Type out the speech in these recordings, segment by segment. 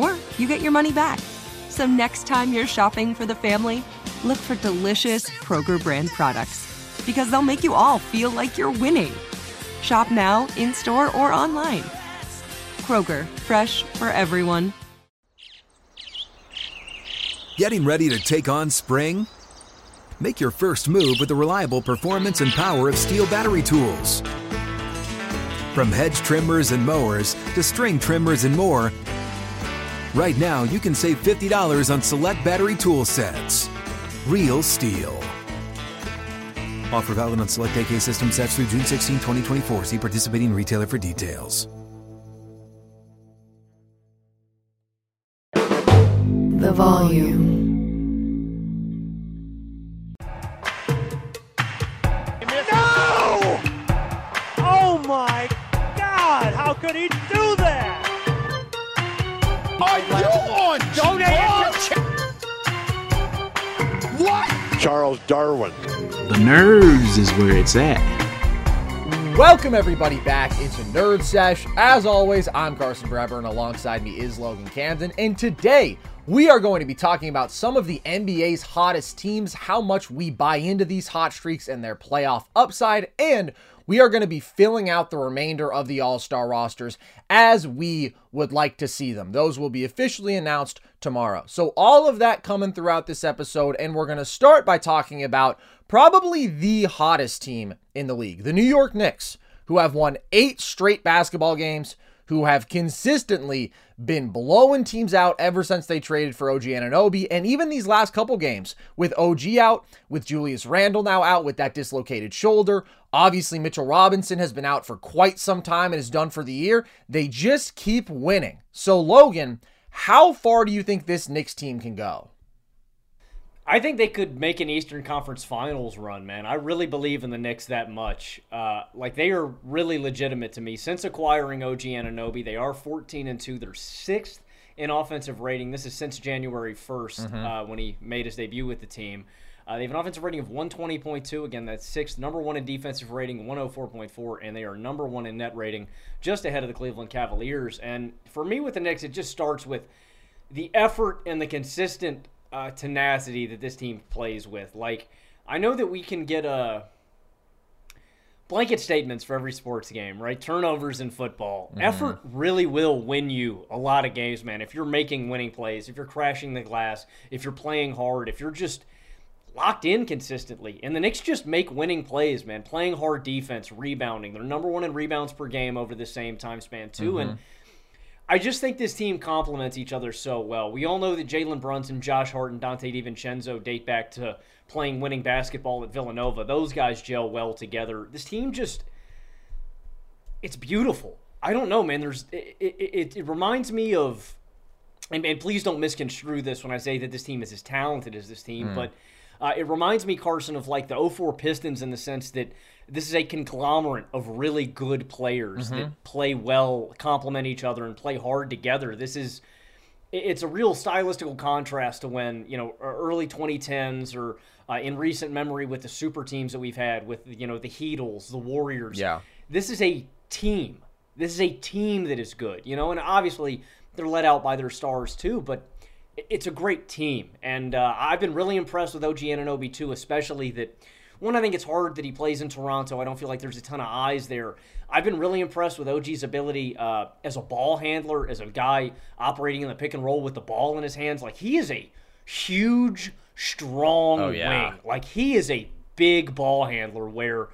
or you get your money back. So next time you're shopping for the family, look for delicious Kroger brand products because they'll make you all feel like you're winning. Shop now, in store, or online. Kroger, fresh for everyone. Getting ready to take on spring? Make your first move with the reliable performance and power of STIHL battery tools. From hedge trimmers and mowers to string trimmers and more, right now you can save $50 on select battery tool sets. Real STIHL. Offer valid on select AK system sets through June 16, 2024. See participating retailer for details. The volume. No! Oh my God! How could he do that? Are you on Donate What? Charles Darwin. The nerves is where it's at. Welcome everybody back into Nerd Sesh. As always, I'm Carson Breber, and alongside me is Logan Camden. And today we are going to be talking about some of the NBA's hottest teams, how much we buy into these hot streaks and their playoff upside, and we are going to be filling out the remainder of the All Star rosters as we would like to see them. Those will be officially announced tomorrow. So, all of that coming throughout this episode, and we're going to start by talking about probably the hottest team in the league, the New York Knicks, who have won eight straight basketball games, who have consistently been blowing teams out ever since they traded for OG Anunoby, and even these last couple games with OG out, with Julius Randle now out with that dislocated shoulder. Obviously, Mitchell Robinson has been out for quite some time and is done for the year. They just keep winning. So, Logan, how far do you think this Knicks team can go? I think they could make an Eastern Conference Finals run, man. I really believe in the Knicks that much. Uh, like they are really legitimate to me. Since acquiring OG Anunoby, they are 14 and two. They're sixth in offensive rating. This is since January 1st Mm-hmm. uh, when he made his debut with the team. Uh, they have an offensive rating of 120.2. Again, that's sixth. Number one in defensive rating, 104.4, and they are number one in net rating, just ahead of the Cleveland Cavaliers. And for me, with the Knicks, it just starts with the effort and the consistent uh, tenacity that this team plays with. Like, I know that we can get a blanket statements for every sports game, right? Turnovers in football. Mm-hmm. Effort really will win you a lot of games, man. If you're making winning plays, if you're crashing the glass, if you're playing hard, if you're just locked in consistently. And the Knicks just make winning plays, man. Playing hard defense, rebounding. They're number one in rebounds per game over the same time span, too. And mm-hmm. I just think this team complements each other so well. We all know that Jalen Brunson, Josh Hart, and Donte DiVincenzo date back to playing winning basketball at Villanova. Those guys gel well together. This team just, it's beautiful. I don't know, man. There's, it, it, it, reminds me of, and, and please don't misconstrue this when I say that this team is as talented as this team, but uh, it reminds me, Carson, of like the 04 Pistons in the sense that this is a conglomerate of really good players that play well, complement each other, and play hard together. This is it's a real stylistical contrast to when you know early 2010s or uh, in recent memory with the super teams that we've had with you know the Heatles, the Warriors. Yeah. this is a team. This is a team that is good, you know, and obviously they're let out by their stars too, but it's a great team, and uh, I've been really impressed with OG Anunoby too, especially that. One, I think it's hard that he plays in Toronto. I don't feel like there's a ton of eyes there. I've been really impressed with OG's ability uh, as a ball handler, as a guy operating in the pick and roll with the ball in his hands. Like he is a huge, strong Oh, yeah. wing. Like he is a big ball handler where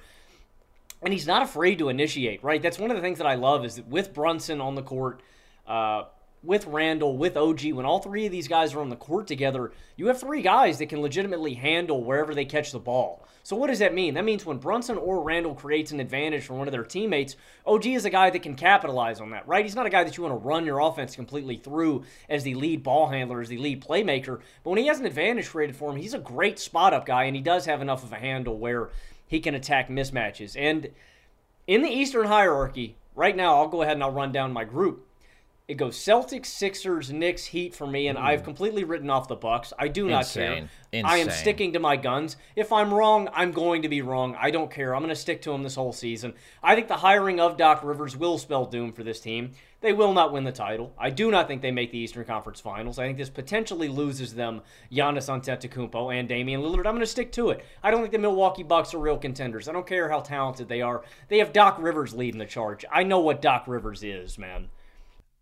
and he's not afraid to initiate, right? That's one of the things that I love is that with Brunson on the court, uh, with Randle, with OG, when all three of these guys are on the court together, you have three guys that can legitimately handle wherever they catch the ball. So what does that mean? That means when Brunson or Randle creates an advantage for one of their teammates, OG is a guy that can capitalize on that, right? He's not a guy that you want to run your offense completely through as the lead ball handler, as the lead playmaker. But when he has an advantage created for him, he's a great spot up guy, and he does have enough of a handle where he can attack mismatches. And in the Eastern hierarchy, right now, I'll go ahead and I'll run down my group. It goes Celtics, Sixers, Knicks, Heat for me, and I've hmm. completely written off the Bucks. I do not Insane. care. I am sticking to my guns. If I'm wrong, I'm going to be wrong. I don't care. I'm going to stick to him this whole season. I think the hiring of Doc Rivers will spell doom for this team. They will not win the title. I do not think they make the Eastern Conference Finals. I think this potentially loses them Giannis Antetokounmpo and Damian Lillard. I'm going to stick to it. I don't think the Milwaukee Bucks are real contenders. I don't care how talented they are. They have Doc Rivers leading the charge. I know what Doc Rivers is, man.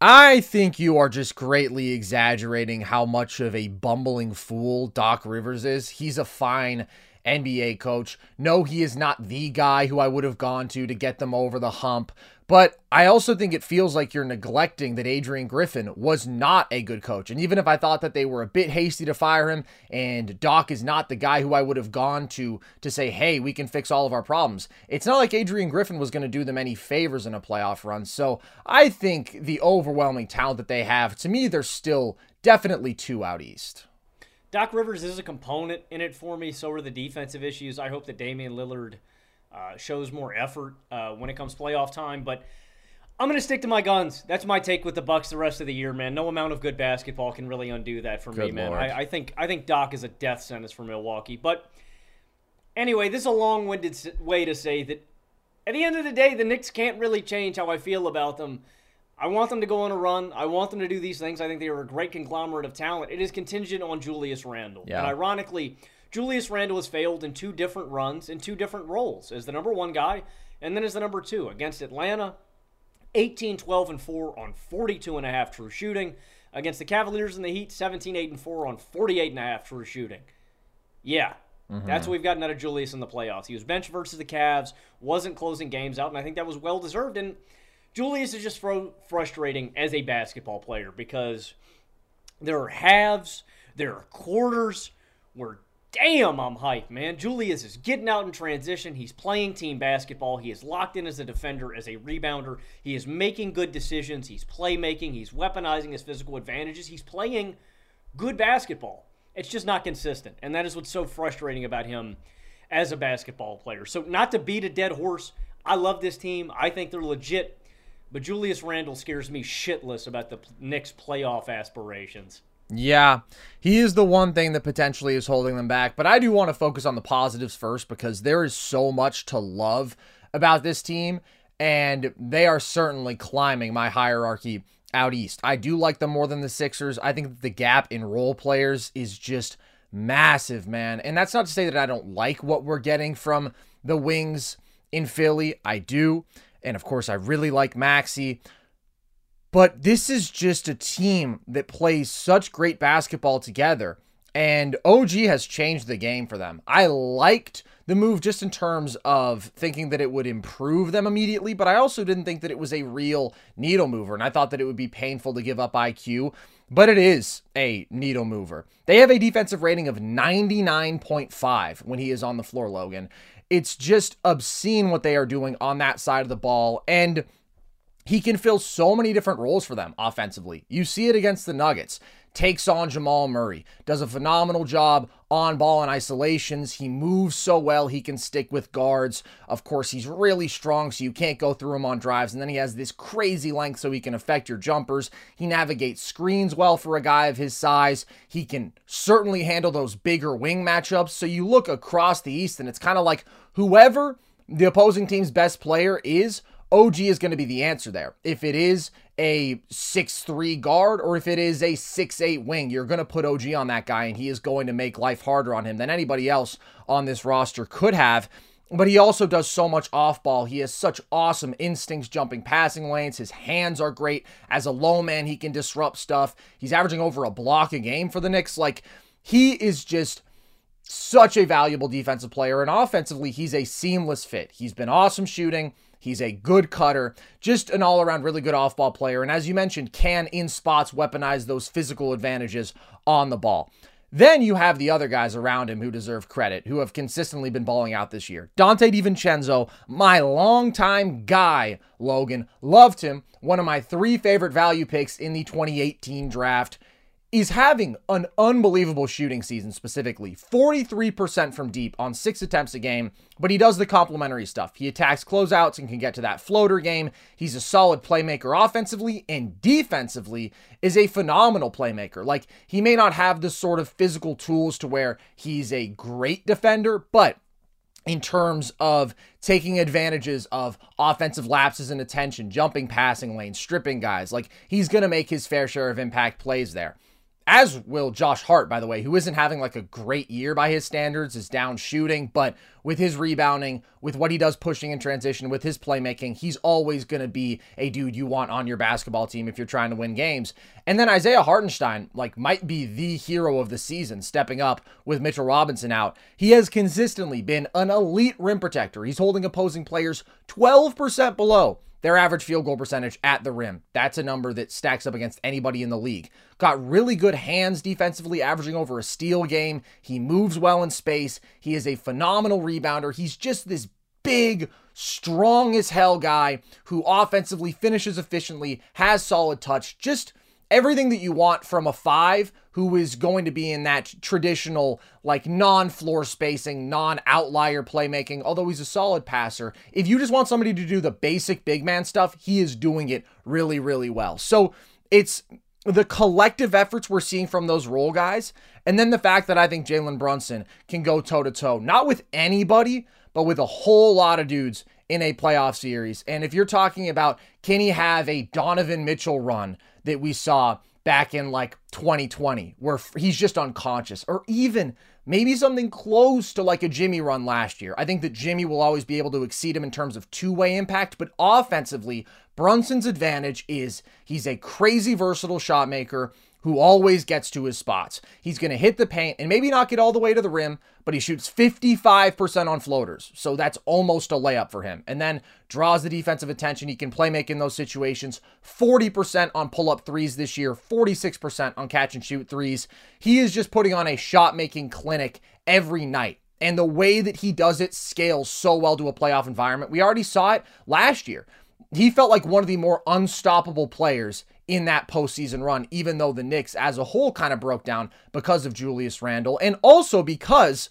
I think you are just greatly exaggerating how much of a bumbling fool Doc Rivers is. He's a fine NBA coach. No, he is not the guy who I would have gone to to get them over the hump. But I also think it feels like you're neglecting that Adrian Griffin was not a good coach. And even if I thought that they were a bit hasty to fire him and Doc is not the guy who I would have gone to to say, hey, we can fix all of our problems, it's not like Adrian Griffin was going to do them any favors in a playoff run. So I think the overwhelming talent that they have, to me, they're still definitely two out east. Doc Rivers is a component in it for me. So are the defensive issues. I hope that Damian Lillard uh, shows more effort uh, when it comes playoff time. But I'm going to stick to my guns. That's my take with the Bucks the rest of the year, man. No amount of good basketball can really undo that for me, man. I, I think I think Doc is a death sentence for Milwaukee. But anyway, this is a long-winded way to say that at the end of the day, the Knicks can't really change how I feel about them. I want them to go on a run. I want them to do these things. I think they are a great conglomerate of talent. It is contingent on Julius Randle. Yeah. And ironically, Julius Randle has failed in two different runs in two different roles as the number one guy and then as the number two against Atlanta. 18 12 and 4 on 42 and a half true shooting against the Cavaliers and the Heat 17 8 and 4 on 48 and a half true shooting. Yeah. Mm-hmm. That's what we've gotten out of Julius in the playoffs. He was benched versus the Cavs, wasn't closing games out, and I think that was well deserved. And Julius is just fro- frustrating as a basketball player because there are halves, there are quarters where damn I'm hyped, man. Julius is getting out in transition. He's playing team basketball. He is locked in as a defender, as a rebounder. He is making good decisions. He's playmaking. He's weaponizing his physical advantages. He's playing good basketball. It's just not consistent. And that is what's so frustrating about him as a basketball player. So, not to beat a dead horse, I love this team. I think they're legit. But Julius Randle scares me shitless about the Knicks' playoff aspirations. Yeah, he is the one thing that potentially is holding them back. But I do want to focus on the positives first because there is so much to love about this team, and they are certainly climbing my hierarchy out east. I do like them more than the Sixers. I think the gap in role players is just massive, man. And that's not to say that I don't like what we're getting from the Wings in Philly. I do. And of course, I really like Maxey. But this is just a team that plays such great basketball together. And OG has changed the game for them. I liked the move just in terms of thinking that it would improve them immediately, but I also didn't think that it was a real needle mover. And I thought that it would be painful to give up IQ, but it is a needle mover. They have a defensive rating of 99.5 when he is on the floor, Logan. It's just obscene what they are doing on that side of the ball. And he can fill so many different roles for them offensively. You see it against the Nuggets. Takes on Jamal Murray, does a phenomenal job on ball and isolations. He moves so well, he can stick with guards. Of course, he's really strong, so you can't go through him on drives. And then he has this crazy length, so he can affect your jumpers. He navigates screens well for a guy of his size. He can certainly handle those bigger wing matchups. So you look across the East, and it's kind of like whoever the opposing team's best player is, OG is going to be the answer there. If it is a six-three guard or if it is a six-eight wing, you're going to put OG on that guy and he is going to make life harder on him than anybody else on this roster could have. But he also does so much off ball. He has such awesome instincts jumping passing lanes. His hands are great. As a low man, he can disrupt stuff. He's averaging over a block a game for the Knicks. Like, he is just such a valuable defensive player. And offensively, he's a seamless fit. He's been awesome shooting. He's a good cutter, just an all around really good off ball player. And as you mentioned, can in spots weaponize those physical advantages on the ball. Then you have the other guys around him who deserve credit, who have consistently been balling out this year. Donte DiVincenzo, my longtime guy, Logan, loved him. One of my three favorite value picks in the 2018 draft. He's having an unbelievable shooting season, specifically 43% from deep on six attempts a game, but he does the complementary stuff. He attacks closeouts and can get to that floater game. He's a solid playmaker offensively and defensively is a phenomenal playmaker. Like, he may not have the sort of physical tools to where he's a great defender, but in terms of taking advantages of offensive lapses in attention, jumping passing lanes, stripping guys. Like he's going to make his fair share of impact plays there as will Josh Hart, by the way, who isn't having like a great year by his standards, is down shooting, but with his rebounding, with what he does pushing in transition, with his playmaking, he's always going to be a dude you want on your basketball team if you're trying to win games. And then Isaiah Hartenstein, like, might be the hero of the season, stepping up with Mitchell Robinson out. He has consistently been an elite rim protector. He's holding opposing players 12% below their average field goal percentage at the rim. That's a number that stacks up against anybody in the league. Got really good hands defensively, averaging over a steal game. He moves well in space. He is a phenomenal rebounder. He's just this big, strong as hell guy who offensively finishes efficiently, has solid touch, just everything that you want from a five who is going to be in that traditional, like non floor spacing, non outlier playmaking, although he's a solid passer. If you just want somebody to do the basic big man stuff, he is doing it really, really well. So it's the collective efforts we're seeing from those role guys, and then the fact that I think Jalen Brunson can go toe to toe, not with anybody, but with a whole lot of dudes in a playoff series. And if you're talking about can he have a Donovan Mitchell run that we saw back in like 2020 where he's just unconscious or even maybe something close to like a Jimmy run last year. I think that Jimmy will always be able to exceed him in terms of two-way impact, but offensively, Brunson's advantage is he's a crazy versatile shot maker who always gets to his spots. He's going to hit the paint and maybe not get all the way to the rim, but he shoots 55% on floaters. So that's almost a layup for him. And then draws the defensive attention. He can play make in those situations. 40% on pull up threes this year, 46% on catch and shoot threes. He is just putting on a shot making clinic every night. And the way that he does it scales so well to a playoff environment. We already saw it last year. He felt like one of the more unstoppable players in that postseason run, even though the Knicks as a whole kind of broke down because of Julius Randle and also because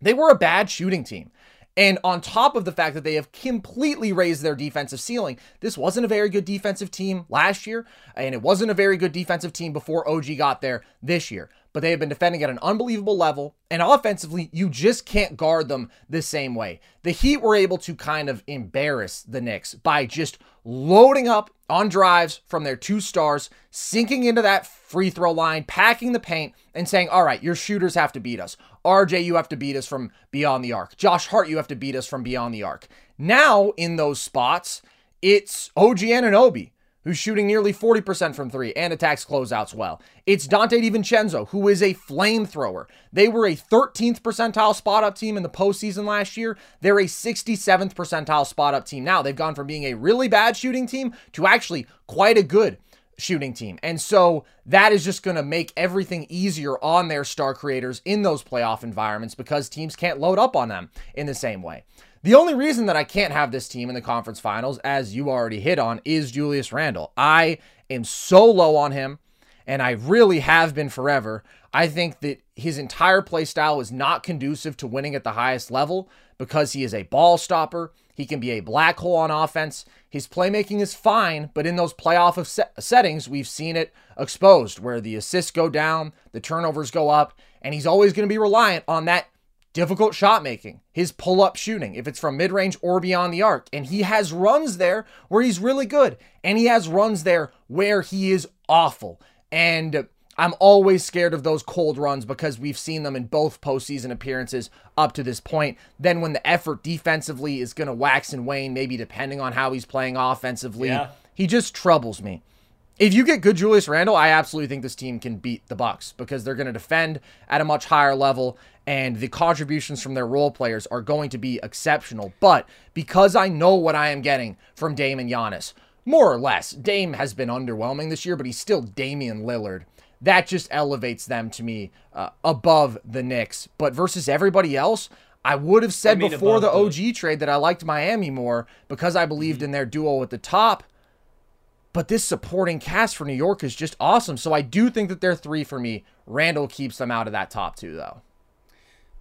they were a bad shooting team. And on top of the fact that they have completely raised their defensive ceiling, this wasn't a very good defensive team last year, and it wasn't a very good defensive team before OG got there this year but they have been defending at an unbelievable level. And offensively, you just can't guard them the same way. The Heat were able to kind of embarrass the Knicks by just loading up on drives from their two stars, sinking into that free throw line, packing the paint, and saying, All right, your shooters have to beat us. RJ, you have to beat us from beyond the arc. Josh Hart, you have to beat us from beyond the arc. Now, in those spots, it's OG Anunoby who's shooting nearly 40% from three and attacks closeouts well. It's Donte DiVincenzo, who is a flamethrower. They were a 13th percentile spot up team in the postseason last year. They're a 67th percentile spot up team now. They've gone from being a really bad shooting team to actually quite a good shooting team. And so that is just going to make everything easier on their star creators in those playoff environments because teams can't load up on them in the same way. The only reason that I can't have this team in the conference finals, as you already hit on, is Julius Randle. I am so low on him, and I really have been forever. I think that his entire play style is not conducive to winning at the highest level because he is a ball stopper. He can be a black hole on offense. His playmaking is fine, but in those playoff settings, we've seen it exposed where the assists go down, the turnovers go up, and he's always going to be reliant on that difficult shot making, his pull up shooting, if it's from mid range or beyond the arc. And he has runs there where he's really good, and he has runs there where he is awful. And I'm always scared of those cold runs because we've seen them in both postseason appearances up to this point. Then, when the effort defensively is going to wax and wane, maybe depending on how he's playing offensively, yeah. he just troubles me. If you get good Julius Randle, I absolutely think this team can beat the Bucks because they're going to defend at a much higher level and the contributions from their role players are going to be exceptional. But because I know what I am getting from Dame and Giannis, more or less, Dame has been underwhelming this year, but he's still Damian Lillard. That just elevates them to me uh, above the Knicks. But versus everybody else, I would have said I mean before the OG trade that I liked Miami more because I believed in their duo at the top. But this supporting cast for New York is just awesome. So I do think that they're three for me. Randle keeps them out of that top two, though.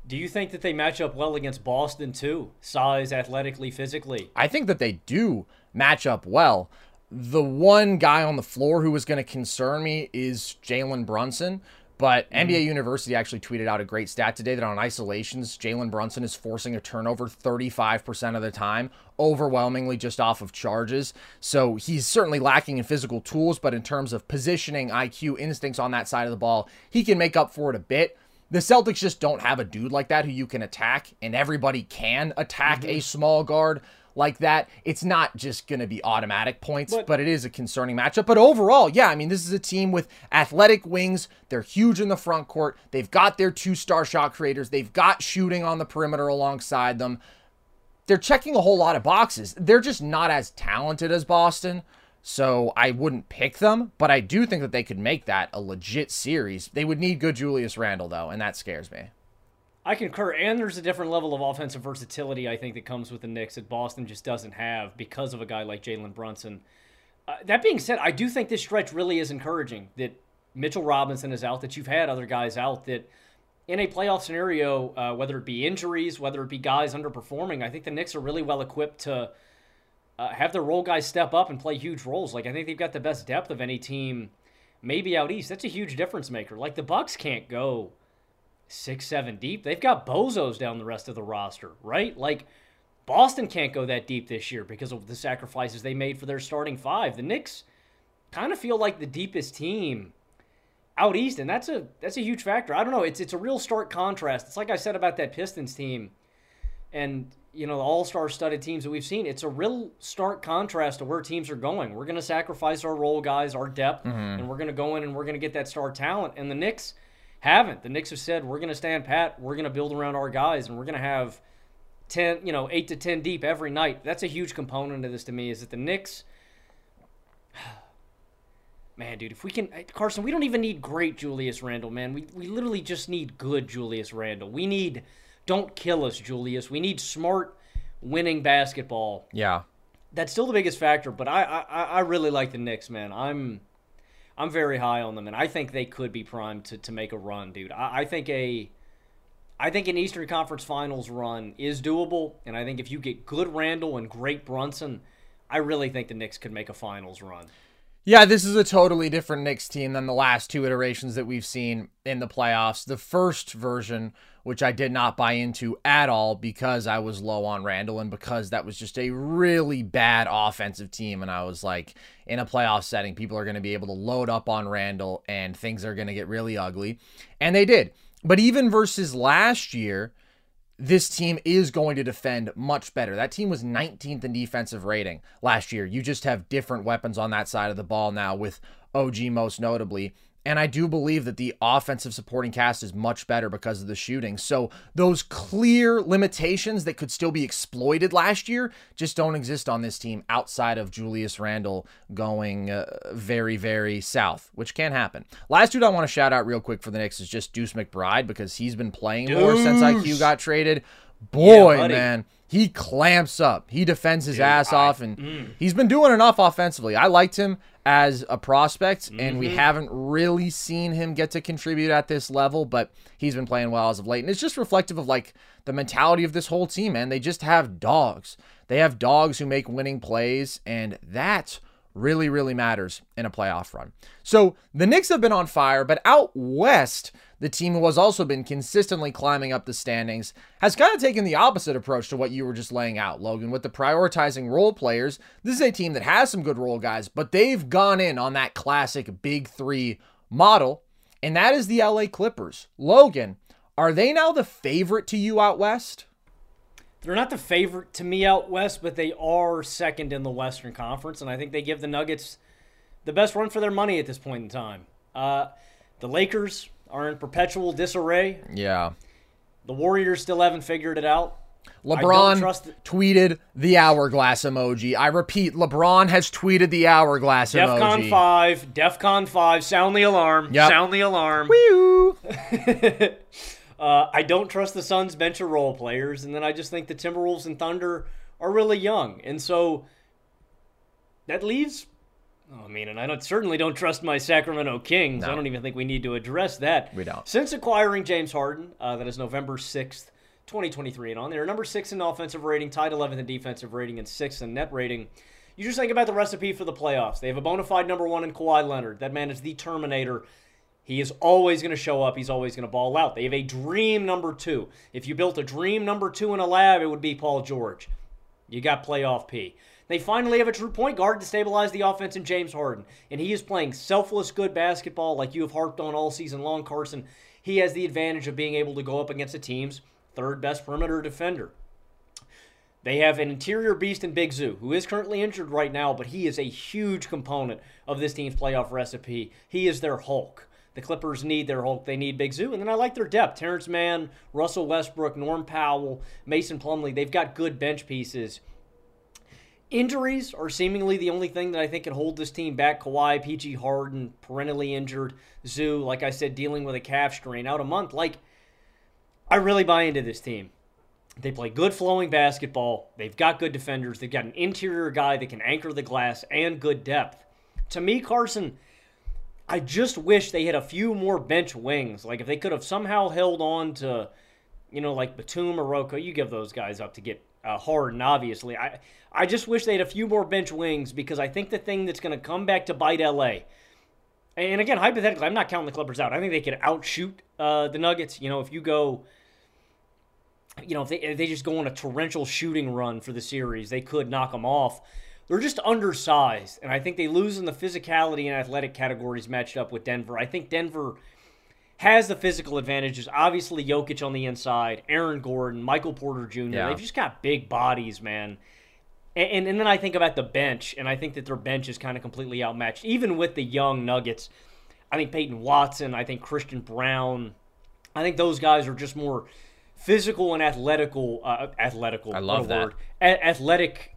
Do you think that they match up well against Boston too? Size, athletically, physically. I think that they do match up well. The one guy on the floor who was going to concern me is Jalen Brunson. But mm-hmm. NBA University actually tweeted out a great stat today that on isolations, Jalen Brunson is forcing a turnover 35% of the time, overwhelmingly just off of charges. So he's certainly lacking in physical tools, but in terms of positioning, IQ, instincts on that side of the ball, he can make up for it a bit. The Celtics just don't have a dude like that who you can attack, and everybody can attack mm-hmm. a small guard like that. It's not just going to be automatic points, but, But- it is a concerning matchup. But overall, yeah, I mean, this is a team with athletic wings. They're huge in the front court. They've got their two star shot creators, they've got shooting on the perimeter alongside them. They're checking a whole lot of boxes. They're just not as talented as Boston. So I wouldn't pick them, but I do think that they could make that a legit series. They would need good Julius Randle though, and that scares me. I concur, and there's a different level of offensive versatility I think that comes with the Knicks that Boston just doesn't have because of a guy like Jalen Brunson. Uh, that being said, I do think this stretch really is encouraging that Mitchell Robinson is out, that you've had other guys out that in a playoff scenario, uh, whether it be injuries, whether it be guys underperforming, I think the Knicks are really well equipped to uh, have their role guys step up and play huge roles. Like I think they've got the best depth of any team, maybe out east. That's a huge difference maker. Like the Bucks can't go six, seven deep. They've got bozos down the rest of the roster, right? Like Boston can't go that deep this year because of the sacrifices they made for their starting five. The Knicks kind of feel like the deepest team out east, and that's a that's a huge factor. I don't know. It's it's a real stark contrast. It's like I said about that Pistons team, and you know the All Star studded teams that we've seen. It's a real stark contrast to where teams are going. We're going to sacrifice our role guys, our depth, mm-hmm. and we're going to go in and we're going to get that star talent. And the Knicks haven't. The Knicks have said we're going to stand pat. We're going to build around our guys, and we're going to have ten, you know, eight to ten deep every night. That's a huge component of this to me. Is that the Knicks? Man, dude, if we can, eh, Carson, we don't even need great Julius Randle, man. We we literally just need good Julius Randle. We need, don't kill us, Julius. We need smart, winning basketball. Yeah. That's still the biggest factor. But I I, I really like the Knicks, man. I'm I'm very high on them, and I think they could be primed to, to make a run, dude. I, I think a I think an Eastern Conference Finals run is doable, and I think if you get good Randle and great Brunson, I really think the Knicks could make a Finals run. Yeah, this is a totally different Knicks team than the last two iterations that we've seen in the playoffs. The first version, which I did not buy into at all because I was low on Randle and because that was just a really bad offensive team. And I was like, in a playoff setting, people are going to be able to load up on Randle and things are going to get really ugly. And they did. But even versus last year, this team is going to defend much better. That team was 19th in defensive rating last year. You just have different weapons on that side of the ball now, with OG most notably. And I do believe that the offensive supporting cast is much better because of the shooting. So those clear limitations that could still be exploited last year just don't exist on this team outside of Julius Randle going uh, very, very south, which can happen. Last dude I want to shout out real quick for the Knicks is just Deuce McBride because he's been playing more since IQ got traded. Boy, buddy. man, he clamps up. He defends his ass off, and mm. he's been doing enough offensively. I liked him as a prospect, and we mm-hmm. haven't really seen him get to contribute at this level, but he's been playing well as of late. And it's just reflective of like the mentality of this whole team, man. They just have dogs. They have dogs who make winning plays, and that really, really matters in a playoff run. So the Knicks have been on fire, but out west, the team who has also been consistently climbing up the standings has kind of taken the opposite approach to what you were just laying out, Logan, with the prioritizing role players. This is a team that has some good role guys, but they've gone in on that classic big three model, and that is the LA Clippers. Logan, are they now the favorite to you out west? They're not the favorite to me out west, but they are second in the Western Conference, and I think they give the Nuggets the best run for their money at this point in time. Uh, the Lakers are in perpetual disarray. Yeah. The Warriors still haven't figured it out. LeBron tweeted the hourglass emoji. I repeat, LeBron has tweeted the hourglass emoji. DEFCON 5, DEFCON 5, sound the alarm. Yep. Sound the alarm. Uh, I don't trust the Suns bench of role players, and then I just think the Timberwolves and Thunder are really young, and so that leaves. Oh, I mean, and I don't, certainly don't trust my Sacramento Kings. I don't even think we need to address that. We don't. Since acquiring James Harden, uh, that is November sixth, 2023, and on, they are number six in offensive rating, tied 11th in defensive rating, and sixth in net rating. You just think about the recipe for the playoffs. They have a bona fide number one in Kawhi Leonard. That man is the Terminator. He is always going to show up. He's always going to ball out. They have a dream number two. If you built a dream number two in a lab, it would be Paul George. You got playoff P. They finally have a true point guard to stabilize the offense in James Harden. And he is playing selfless, good basketball like you have harped on all season long, Carson. He has the advantage of being able to go up against a team's third best perimeter defender. They have an interior beast in Big Zoo, who is currently injured right now, but he is a huge component of this team's playoff recipe. He is their Hulk. The Clippers need their Hulk. They need Big Zoo. And then I like their depth. Terance Mann, Russell Westbrook, Norm Powell, Mason Plumlee. They've got good bench pieces. Injuries are seemingly the only thing that I think can hold this team back. Kawhi, PG Harden, perennially injured. Zoo, like I said, dealing with a calf strain out a month. Like, I really buy into this team. They play good flowing basketball. They've got good defenders. They've got an interior guy that can anchor the glass and good depth. To me, Carson, I just wish they had a few more bench wings. Like if they could have somehow held on to, you know, like Batum or Rocco, you give those guys up to get uh, Harden, obviously. I I just wish they had a few more bench wings because I think the thing that's going to come back to bite LA. And again, hypothetically, I'm not counting the Clippers out. I think they could outshoot uh, the Nuggets. You know, if you go, you know, if they, if they just go on a torrential shooting run for the series, they could knock them off. They're just undersized, and I think they lose in the physicality and athletic categories matched up with Denver. I think Denver has the physical advantages. Obviously, Jokic on the inside, Aaron Gordon, Michael Porter Jr. Yeah. They've just got big bodies, man. And, and, and then I think about the bench, and I think that their bench is kind of completely outmatched, even with the young Nuggets. I think Peyton Watson, I think Christian Braun, I think those guys are just more physical and athletical. Uh, athletical. I love that. word. A- athletic.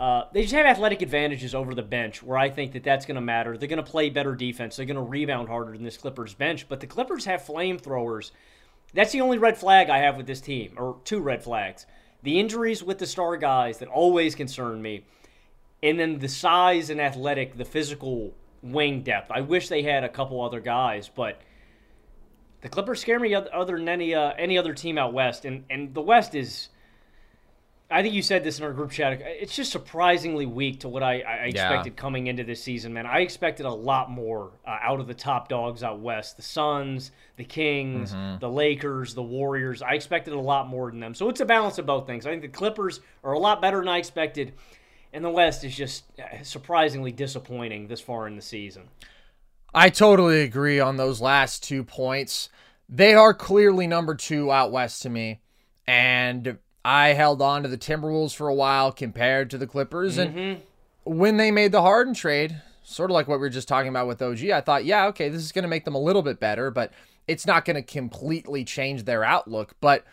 Uh, they just have athletic advantages over the bench, where I think that that's going to matter. They're going to play better defense. They're going to rebound harder than this Clippers bench. But the Clippers have flamethrowers. That's the only red flag I have with this team, or two red flags. The injuries with the star guys that always concern me, and then the size and athletic, the physical wing depth. I wish they had a couple other guys, but the Clippers scare me other than any uh, any other team out west, and and the West is. I think you said this in our group chat. It's just surprisingly weak to what I, I expected coming into this season, man. I expected a lot more uh, out of the top dogs out west. The Suns, the Kings, the Lakers, the Warriors. I expected a lot more than them. So it's a balance of both things. I think the Clippers are a lot better than I expected, and the West is just uh, surprisingly disappointing this far in the season. I totally agree on those last two points. They are clearly number two out west to me. And I held on to the Timberwolves for a while compared to the Clippers. And mm-hmm. when they made the Harden trade, sort of like what we were just talking about with OG, I thought, yeah, okay, this is going to make them a little bit better, but it's not going to completely change their outlook. But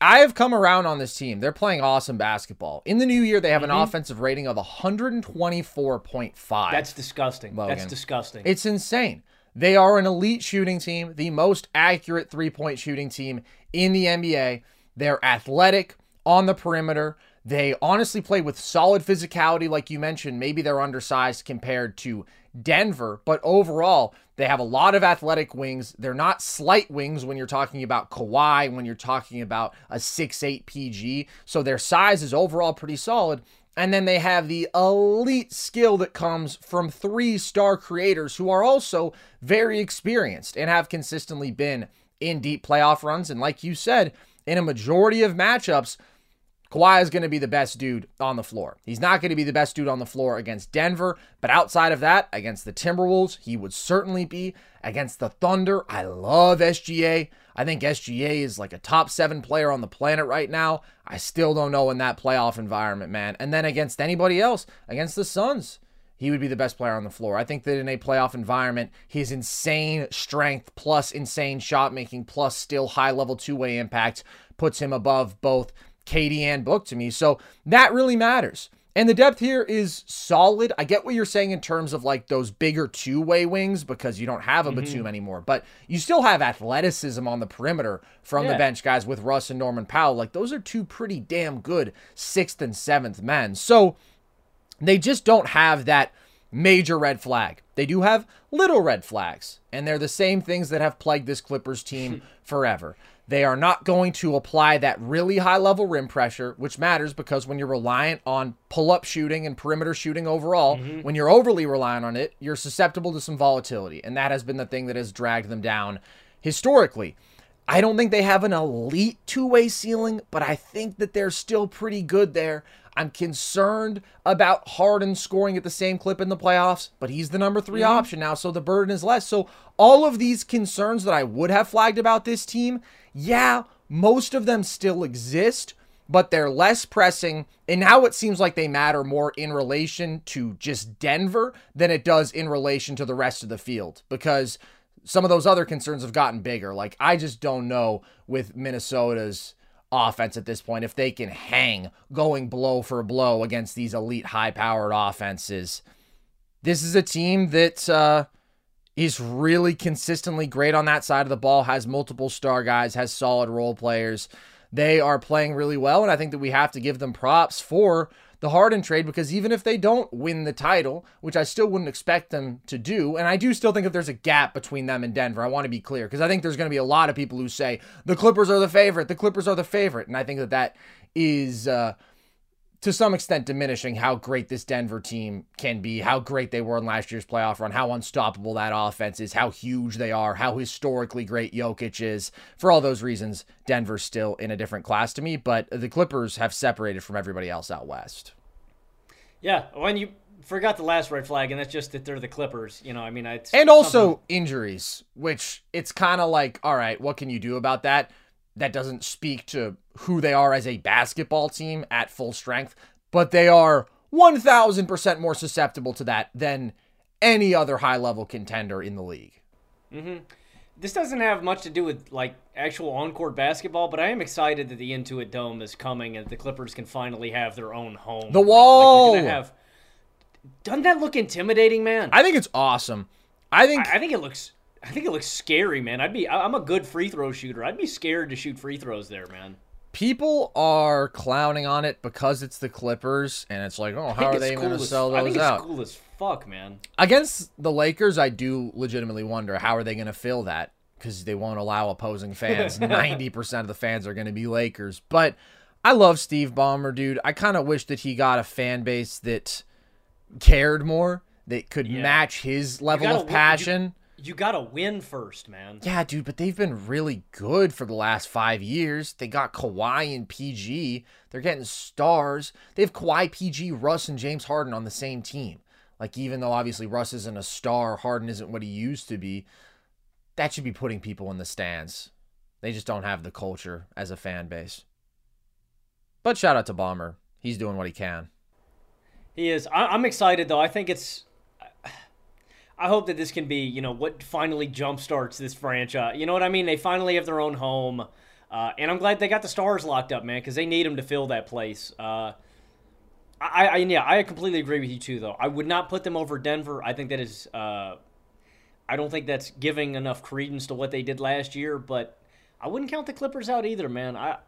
I have come around on this team. They're playing awesome basketball. In the new year, they have an mm-hmm. offensive rating of 124.5. That's disgusting. Logan. That's disgusting. It's insane. They are an elite shooting team, the most accurate three point shooting team in the NBA. They're athletic on the perimeter. They honestly play with solid physicality, like you mentioned. Maybe they're undersized compared to Denver, but overall, they have a lot of athletic wings. They're not slight wings when you're talking about Kawhi, when you're talking about a 6'8 PG. So their size is overall pretty solid. And then they have the elite skill that comes from three star creators who are also very experienced and have consistently been in deep playoff runs. And like you said, in a majority of matchups, Kawhi is going to be the best dude on the floor. He's not going to be the best dude on the floor against Denver, but outside of that, against the Timberwolves, he would certainly be. Against the Thunder, I love SGA. I think SGA is like a top seven player on the planet right now. I still don't know in that playoff environment, man. And then against anybody else, against the Suns, he would be the best player on the floor. I think that in a playoff environment, his insane strength plus insane shot making plus still high level two way impact puts him above both Katie and Book to me. So that really matters. And the depth here is solid. I get what you're saying in terms of like those bigger two way wings because you don't have a mm-hmm. Batum anymore, but you still have athleticism on the perimeter from yeah. the bench guys with Russ and Norman Powell. Like those are two pretty damn good sixth and seventh men. So they just don't have that major red flag. They do have little red flags, and they're the same things that have plagued this Clippers team forever. They are not going to apply that really high level rim pressure, which matters because when you're reliant on pull up shooting and perimeter shooting overall, mm-hmm. when you're overly reliant on it, you're susceptible to some volatility. And that has been the thing that has dragged them down historically. I don't think they have an elite two way ceiling, but I think that they're still pretty good there. I'm concerned about Harden scoring at the same clip in the playoffs, but he's the number 3 mm-hmm. option now, so the burden is less. So, all of these concerns that I would have flagged about this team, yeah, most of them still exist, but they're less pressing. And now it seems like they matter more in relation to just Denver than it does in relation to the rest of the field because some of those other concerns have gotten bigger. Like, I just don't know with Minnesota's offense at this point if they can hang going blow for blow against these elite high powered offenses. This is a team that uh, is really consistently great on that side of the ball, has multiple star guys, has solid role players. They are playing really well, and I think that we have to give them props for the Harden trade because even if they don't win the title, which I still wouldn't expect them to do, and I do still think that there's a gap between them and Denver. I want to be clear because I think there's going to be a lot of people who say the Clippers are the favorite, the Clippers are the favorite, and I think that that is uh, to some extent diminishing how great this Denver team can be, how great they were in last year's playoff run, how unstoppable that offense is, how huge they are, how historically great Jokic is. For all those reasons, Denver's still in a different class to me, but the Clippers have separated from everybody else out west. Yeah, when you forgot the last red flag, and that's just that they're the Clippers. You know, I mean, and also something... injuries, which it's kind of like, all right, what can you do about that? That doesn't speak to who they are as a basketball team at full strength, but they are 1000% more susceptible to that than any other high level contender in the league. Mm-hmm. This doesn't have much to do with like actual on court basketball, but I am excited that the Intuit Dome is coming and the Clippers can finally have their own home. The wall. Like have... Doesn't that look intimidating, man? I think it's awesome. I think I, I think it looks I think it looks scary, man. I'd be I'm a good free throw shooter. I'd be scared to shoot free throws there, man. People are clowning on it because it's the Clippers, and it's like, oh, how are they cool going to sell those I think out? It's cool as fuck, man. Against the Lakers, I do legitimately wonder how are they going to fill that because they won't allow opposing fans. Ninety percent of the fans are going to be Lakers, but I love Steve Ballmer, dude. I kind of wish that he got a fan base that cared more, that could yeah. match his level of passion. You gotta win first, man. Yeah, dude, but they've been really good for the last five years. They got Kawhi and PG. They're getting stars. They have Kawhi, PG, Russ, and James Harden on the same team. Like, even though obviously Russ isn't a star, Harden isn't what he used to be, that should be putting people in the stands. They just don't have the culture as a fan base. But shout out to Ballmer. He's doing what he can. He is. I- am excited, though. I think it's I hope that this can be, you know, what finally jumpstarts this franchise. You know what I mean? They finally have their own home. Uh, and I'm glad they got the stars locked up, man, because they need them to fill that place. Uh, I, I, yeah, I completely agree with you too, though. I would not put them over Denver. I think that is, uh, I don't think that's giving enough credence to what they did last year. But I wouldn't count the Clippers out either, man. I,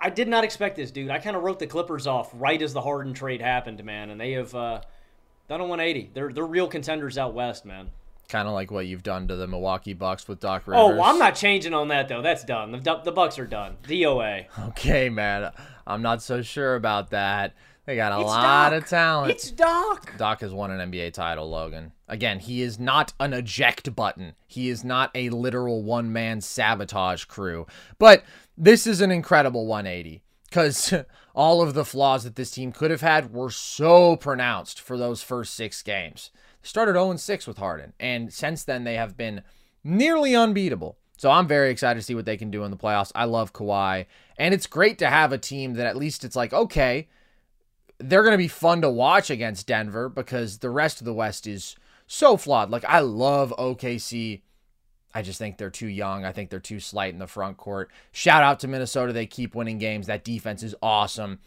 I did not expect this, dude. I kind of wrote the Clippers off right as the Harden trade happened, man, and they have. Down on 180. They're they're real contenders out west, man. Kind of like what you've done to the Milwaukee Bucks with Doc Rivers. Oh, well, I'm not changing on that though. That's done. The, the Bucks are done. DOA. Okay, man. I'm not so sure about that. They got a it's lot Doc. of talent. It's Doc. Doc has won an NBA title, Logan. Again, he is not an eject button. He is not a literal one man sabotage crew. But this is an incredible 180 because all of the flaws that this team could have had were so pronounced for those first six games. They started 0 6 with Harden, and since then they have been nearly unbeatable. So I'm very excited to see what they can do in the playoffs. I love Kawhi, and it's great to have a team that at least it's like, okay, they're going to be fun to watch against Denver because the rest of the West is so flawed. Like I love OKC. I just think they're too young. I think they're too slight in the front court. Shout out to Minnesota. They keep winning games. That defense is awesome.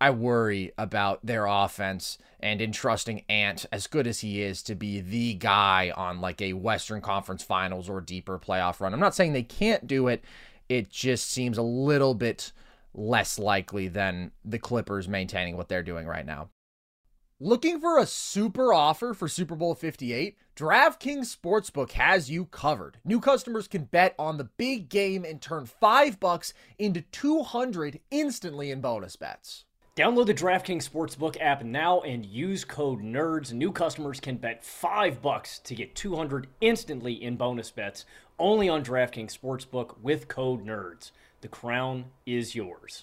I worry about their offense and entrusting Ant, as good as he is, to be the guy on like a Western Conference Finals or deeper playoff run. I'm not saying they can't do it. It just seems a little bit less likely than the Clippers maintaining what they're doing right now. Looking for a super offer for Super Bowl 58? DraftKings Sportsbook has you covered. New customers can bet on the big game and turn 5 bucks into 200 instantly in bonus bets. Download the DraftKings Sportsbook app now and use code NERDS. New customers can bet 5 bucks to get 200 instantly in bonus bets only on DraftKings Sportsbook with code NERDS. The crown is yours.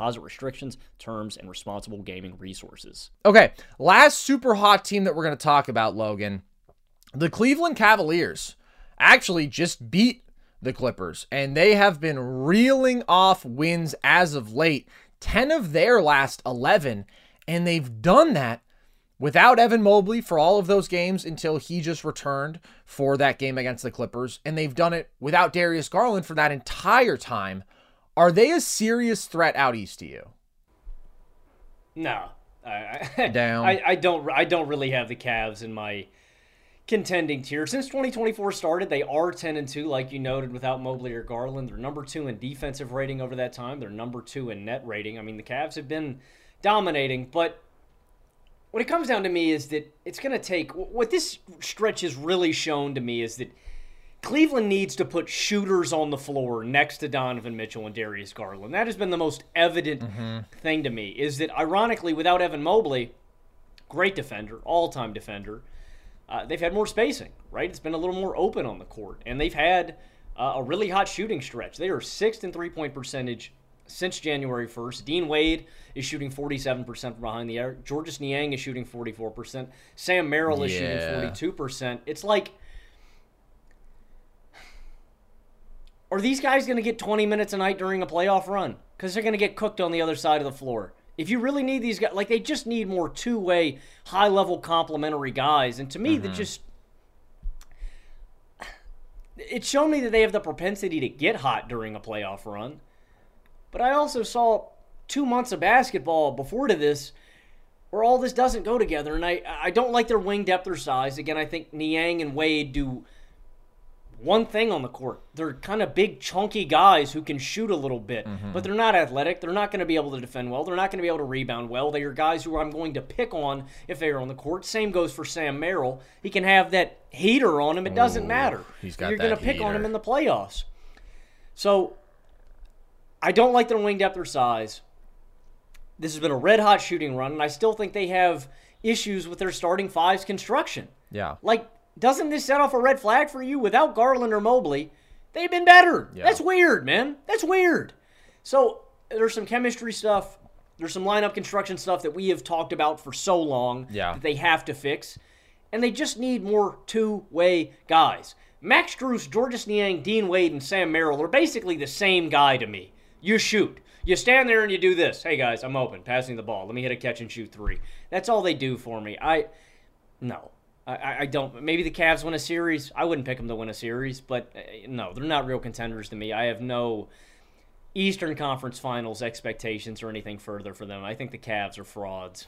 restrictions, terms, and responsible gaming resources. Okay, last super hot team that we're going to talk about, Logan. The Cleveland Cavaliers actually just beat the Clippers, and they have been reeling off wins as of late 10 of their last 11, and they've done that without Evan Mobley for all of those games until he just returned for that game against the Clippers, and they've done it without Darius Garland for that entire time. Are they a serious threat out east to you? No, I, Down. I, I don't. I don't really have the Cavs in my contending tier. Since 2024 started, they are 10 and 2, like you noted, without Mobley or Garland. They're number two in defensive rating over that time. They're number two in net rating. I mean, the Cavs have been dominating, but what it comes down to me is that it's going to take. What this stretch has really shown to me is that Cleveland needs to put shooters on the floor next to Donovan Mitchell and Darius Garland. That has been the most evident thing to me. Is that ironically, without Evan Mobley, great defender, all-time defender, uh, they've had more spacing. Right, it's been a little more open on the court, and they've had uh, a really hot shooting stretch. They are sixth in three-point percentage since January 1st. Dean Wade is shooting 47% from behind the arc. Georges Niang is shooting 44%. Sam Merrill is Yeah. shooting 42%. It's like Are these guys going to get 20 minutes a night during a playoff run? Because they're going to get cooked on the other side of the floor. If you really need these guys, like they just need more two way, high level complementary guys. And to me, that mm-hmm. just. It showed me that they have the propensity to get hot during a playoff run. But I also saw two months of basketball before to this where all this doesn't go together. And I, I don't like their wing depth or size. Again, I think Niang and Wade do one thing on the court. They're kind of big, chunky guys who can shoot a little bit, mm-hmm. but they're not athletic. They're not going to be able to defend well. They're not going to be able to rebound well. They are guys who I'm going to pick on if they are on the court. Same goes for Sam Merrill. He can have that heater on him. It doesn't matter. he's got You're going to pick on him in the playoffs. So I don't like their wing depth or size. This has been a red hot shooting run, and I still think they have issues with their starting fives construction. Yeah. Like, doesn't this set off a red flag for you? Without Garland or Mobley, they've been better. Yeah. That's weird, man. That's weird. So there's some chemistry stuff. There's some lineup construction stuff that we have talked about for so long Yeah. that they have to fix. And they just need more two-way guys. Max Strus, Georges Niang, Dean Wade, and Sam Merrill are basically the same guy to me. You shoot. You stand there and you do this. Hey guys, I'm open. Passing the ball. Let me hit a catch and shoot three. That's all they do for me. I no. I- I, don't. Maybe the Cavs win a series. I wouldn't pick them to win a series, but uh, no, they're not real contenders to me. I have no Eastern Conference Finals expectations or anything further for them. I think the Cavs are frauds.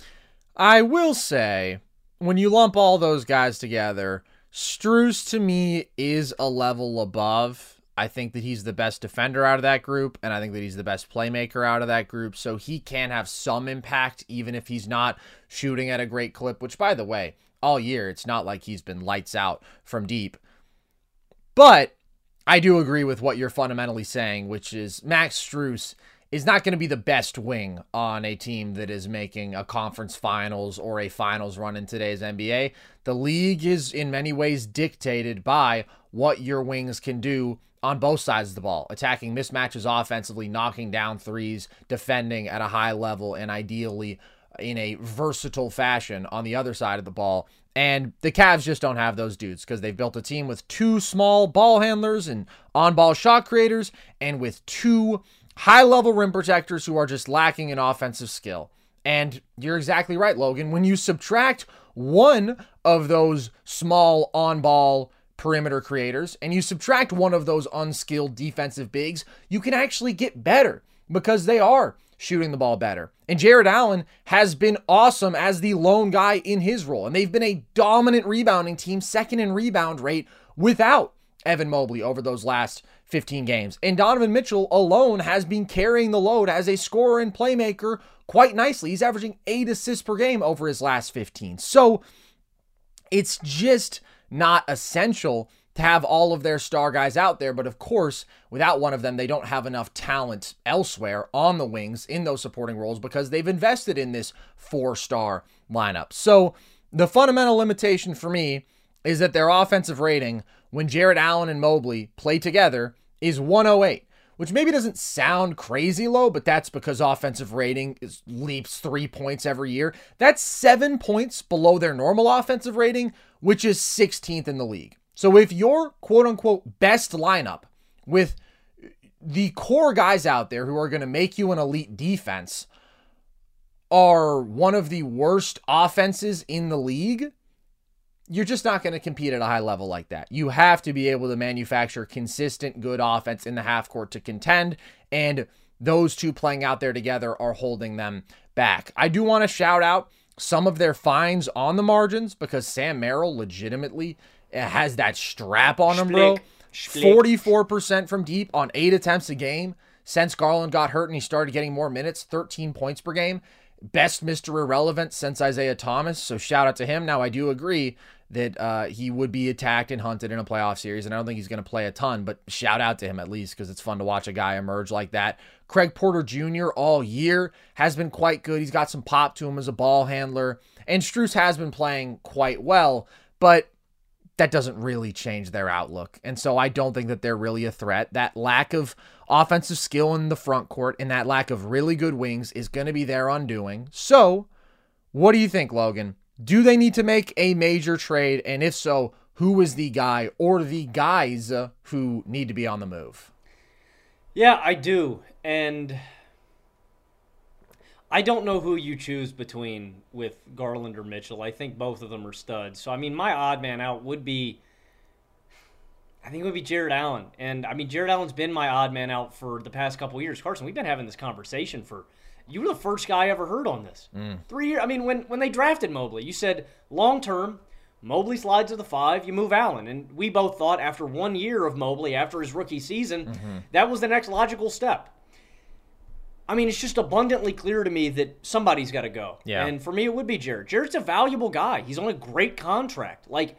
I will say, when you lump all those guys together, Strus to me is a level above. I think that he's the best defender out of that group, and I think that he's the best playmaker out of that group. So he can have some impact, even if he's not shooting at a great clip, which, by the way, all year, it's not like he's been lights out from deep. But I do agree with what you're fundamentally saying, which is Max Strus is not going to be the best wing on a team that is making a conference finals or a finals run in today's NBA. The league is in many ways dictated by what your wings can do on both sides of the ball, attacking mismatches offensively, knocking down threes, defending at a high level, and ideally in a versatile fashion on the other side of the ball. And the Cavs just don't have those dudes because they've built a team with two small ball handlers and on ball shot creators and with two high level rim protectors who are just lacking in offensive skill. And you're exactly right, Logan. When you subtract one of those small on ball perimeter creators and you subtract one of those unskilled defensive bigs, you can actually get better because they are shooting the ball better. And Jarrett Allen has been awesome as the lone guy in his role. And they've been a dominant rebounding team, second in rebound rate without Evan Mobley over those last 15 games. And Donovan Mitchell alone has been carrying the load as a scorer and playmaker quite nicely. He's averaging eight assists per game over his last 15. So it's just not essential to have all of their star guys out there. But of course, without one of them, they don't have enough talent elsewhere on the wings in those supporting roles because they've invested in this four star lineup. So the fundamental limitation for me is that their offensive rating when Jarrett Allen and Mobley play together is 108 which maybe doesn't sound crazy low, but that's because offensive rating is leaps three points every year. That's seven points below their normal offensive rating, which is 16th in the league. So if your quote unquote best lineup with the core guys out there who are going to make you an elite defense are one of the worst offenses in the league, you're just not going to compete at a high level like that. You have to be able to manufacture consistent, good offense in the half court to contend. And those two playing out there together are holding them back. I do want to shout out some of their fines on the margins because Sam Merrill legitimately has that strap on him, bro. 44% from deep on eight attempts a game since Garland got hurt and he started getting more minutes, 13 points per game. Best Mr. Irrelevant since Isaiah Thomas. So shout out to him. Now, I do agree that uh, he would be attacked and hunted in a playoff series, and I don't think he's going to play a ton, but shout out to him at least because it's fun to watch a guy emerge like that. Craig Porter Jr. all year has been quite good. He's got some pop to him as a ball handler, and Strus has been playing quite well, but that doesn't really change their outlook. And so I don't think that they're really a threat. That lack of offensive skill in the front court and that lack of really good wings is going to be their undoing. So, what do you think, Logan? Do they need to make a major trade? And if so, who is the guy or the guys who need to be on the move? Yeah, I do. And I don't know who you choose between with Garland or Mitchell. I think both of them are studs. So I mean, my odd man out would be, I think it would be Jarrett Allen. And I mean, Jarrett Allen's been my odd man out for the past couple years. Carson, we've been having this conversation for. You were the first guy I ever heard on this. Mm. Three years. I mean, when when they drafted Mobley, you said long term. Mobley slides to the five, you move Allen. And we both thought after one year of Mobley, after his rookie season, mm-hmm. that was the next logical step. I mean, it's just abundantly clear to me that somebody's got to go. Yeah. And for me, it would be Jarrett. Jarrett's a valuable guy. He's on a great contract. Like,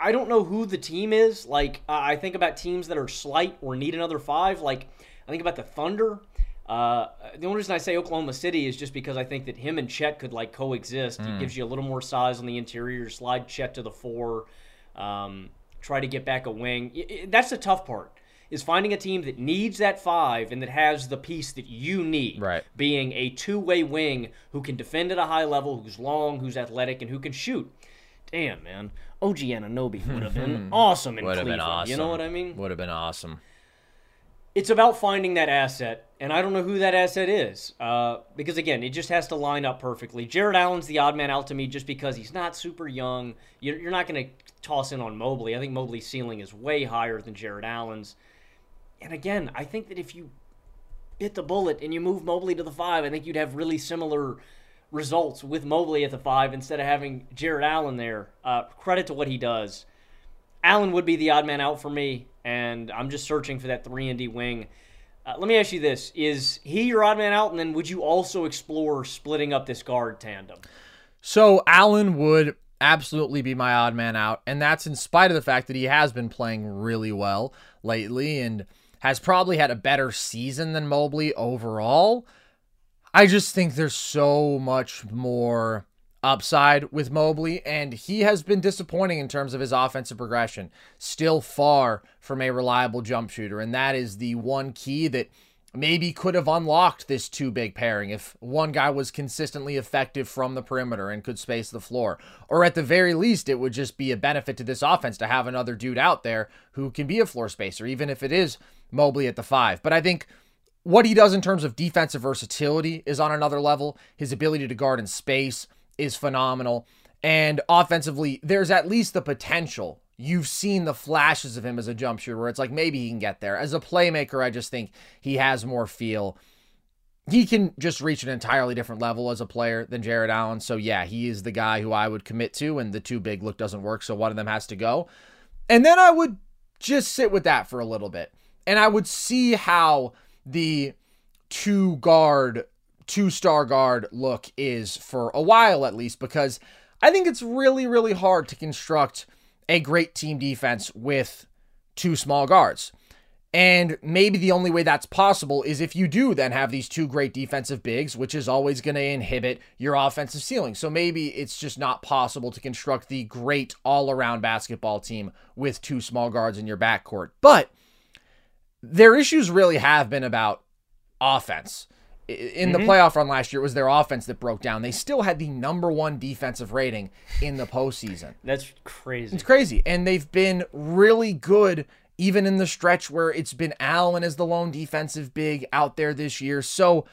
I don't know who the team is. Like, I think about teams that are slight or need another five. Like, I think about the Thunder. Uh, the only reason I say Oklahoma City is just because I think that him and Chet could like coexist. Mm. He gives you a little more size on the interior. Slide Chet to the four. Um, try to get back a wing. That's the tough part is finding a team that needs that five and that has the piece that you need. Right. Being a two way wing who can defend at a high level, who's long, who's athletic, and who can shoot. Damn, man. OG Anunoby would have been awesome in would Cleveland. Been awesome. You know what I mean? Would have been awesome. It's about finding that asset, and I don't know who that asset is. Uh, because, again, it just has to line up perfectly. Jarrett Allen's the odd man out to me just because he's not super young. You're, you're not going to toss in on Mobley. I think Mobley's ceiling is way higher than Jarrett Allen's. And again, I think that if you bit the bullet and you move Mobley to the five, I think you'd have really similar results with Mobley at the five instead of having Jarrett Allen there. Uh, credit to what he does. Allen would be the odd man out for me, and I'm just searching for that three and D wing. Uh, let me ask you this: Is he your odd man out, and then would you also explore splitting up this guard tandem? So Allen would absolutely be my odd man out, and that's in spite of the fact that he has been playing really well lately and has probably had a better season than Mobley overall. I just think there's so much more upside with Mobley, and he has been disappointing in terms of his offensive progression. Still far from a reliable jump shooter, and that is the one key that maybe could have unlocked this two big pairing if one guy was consistently effective from the perimeter and could space the floor. Or at the very least, it would just be a benefit to this offense to have another dude out there who can be a floor spacer, even if it is Mobley at the five. But I think what he does in terms of defensive versatility is on another level. His ability to guard in space is phenomenal. And offensively, there's at least the potential you've seen the flashes of him as a jump shooter where it's like maybe he can get there. As a playmaker, I just think he has more feel. He can just reach an entirely different level as a player than Jarrett Allen. So, yeah, he is the guy who I would commit to, and the two big look doesn't work. So, one of them has to go. And then I would just sit with that for a little bit. And I would see how the two guard, two star guard look is for a while at least, because I think it's really, really hard to construct a great team defense with two small guards. And maybe the only way that's possible is if you do then have these two great defensive bigs, which is always going to inhibit your offensive ceiling. So maybe it's just not possible to construct the great all around basketball team with two small guards in your backcourt. But their issues really have been about offense in the mm-hmm. playoff run last year, it was their offense that broke down. They still had the number one defensive rating in the postseason. That's crazy. It's crazy. And they've been really good even in the stretch where it's been Allen as the lone defensive big out there this year. So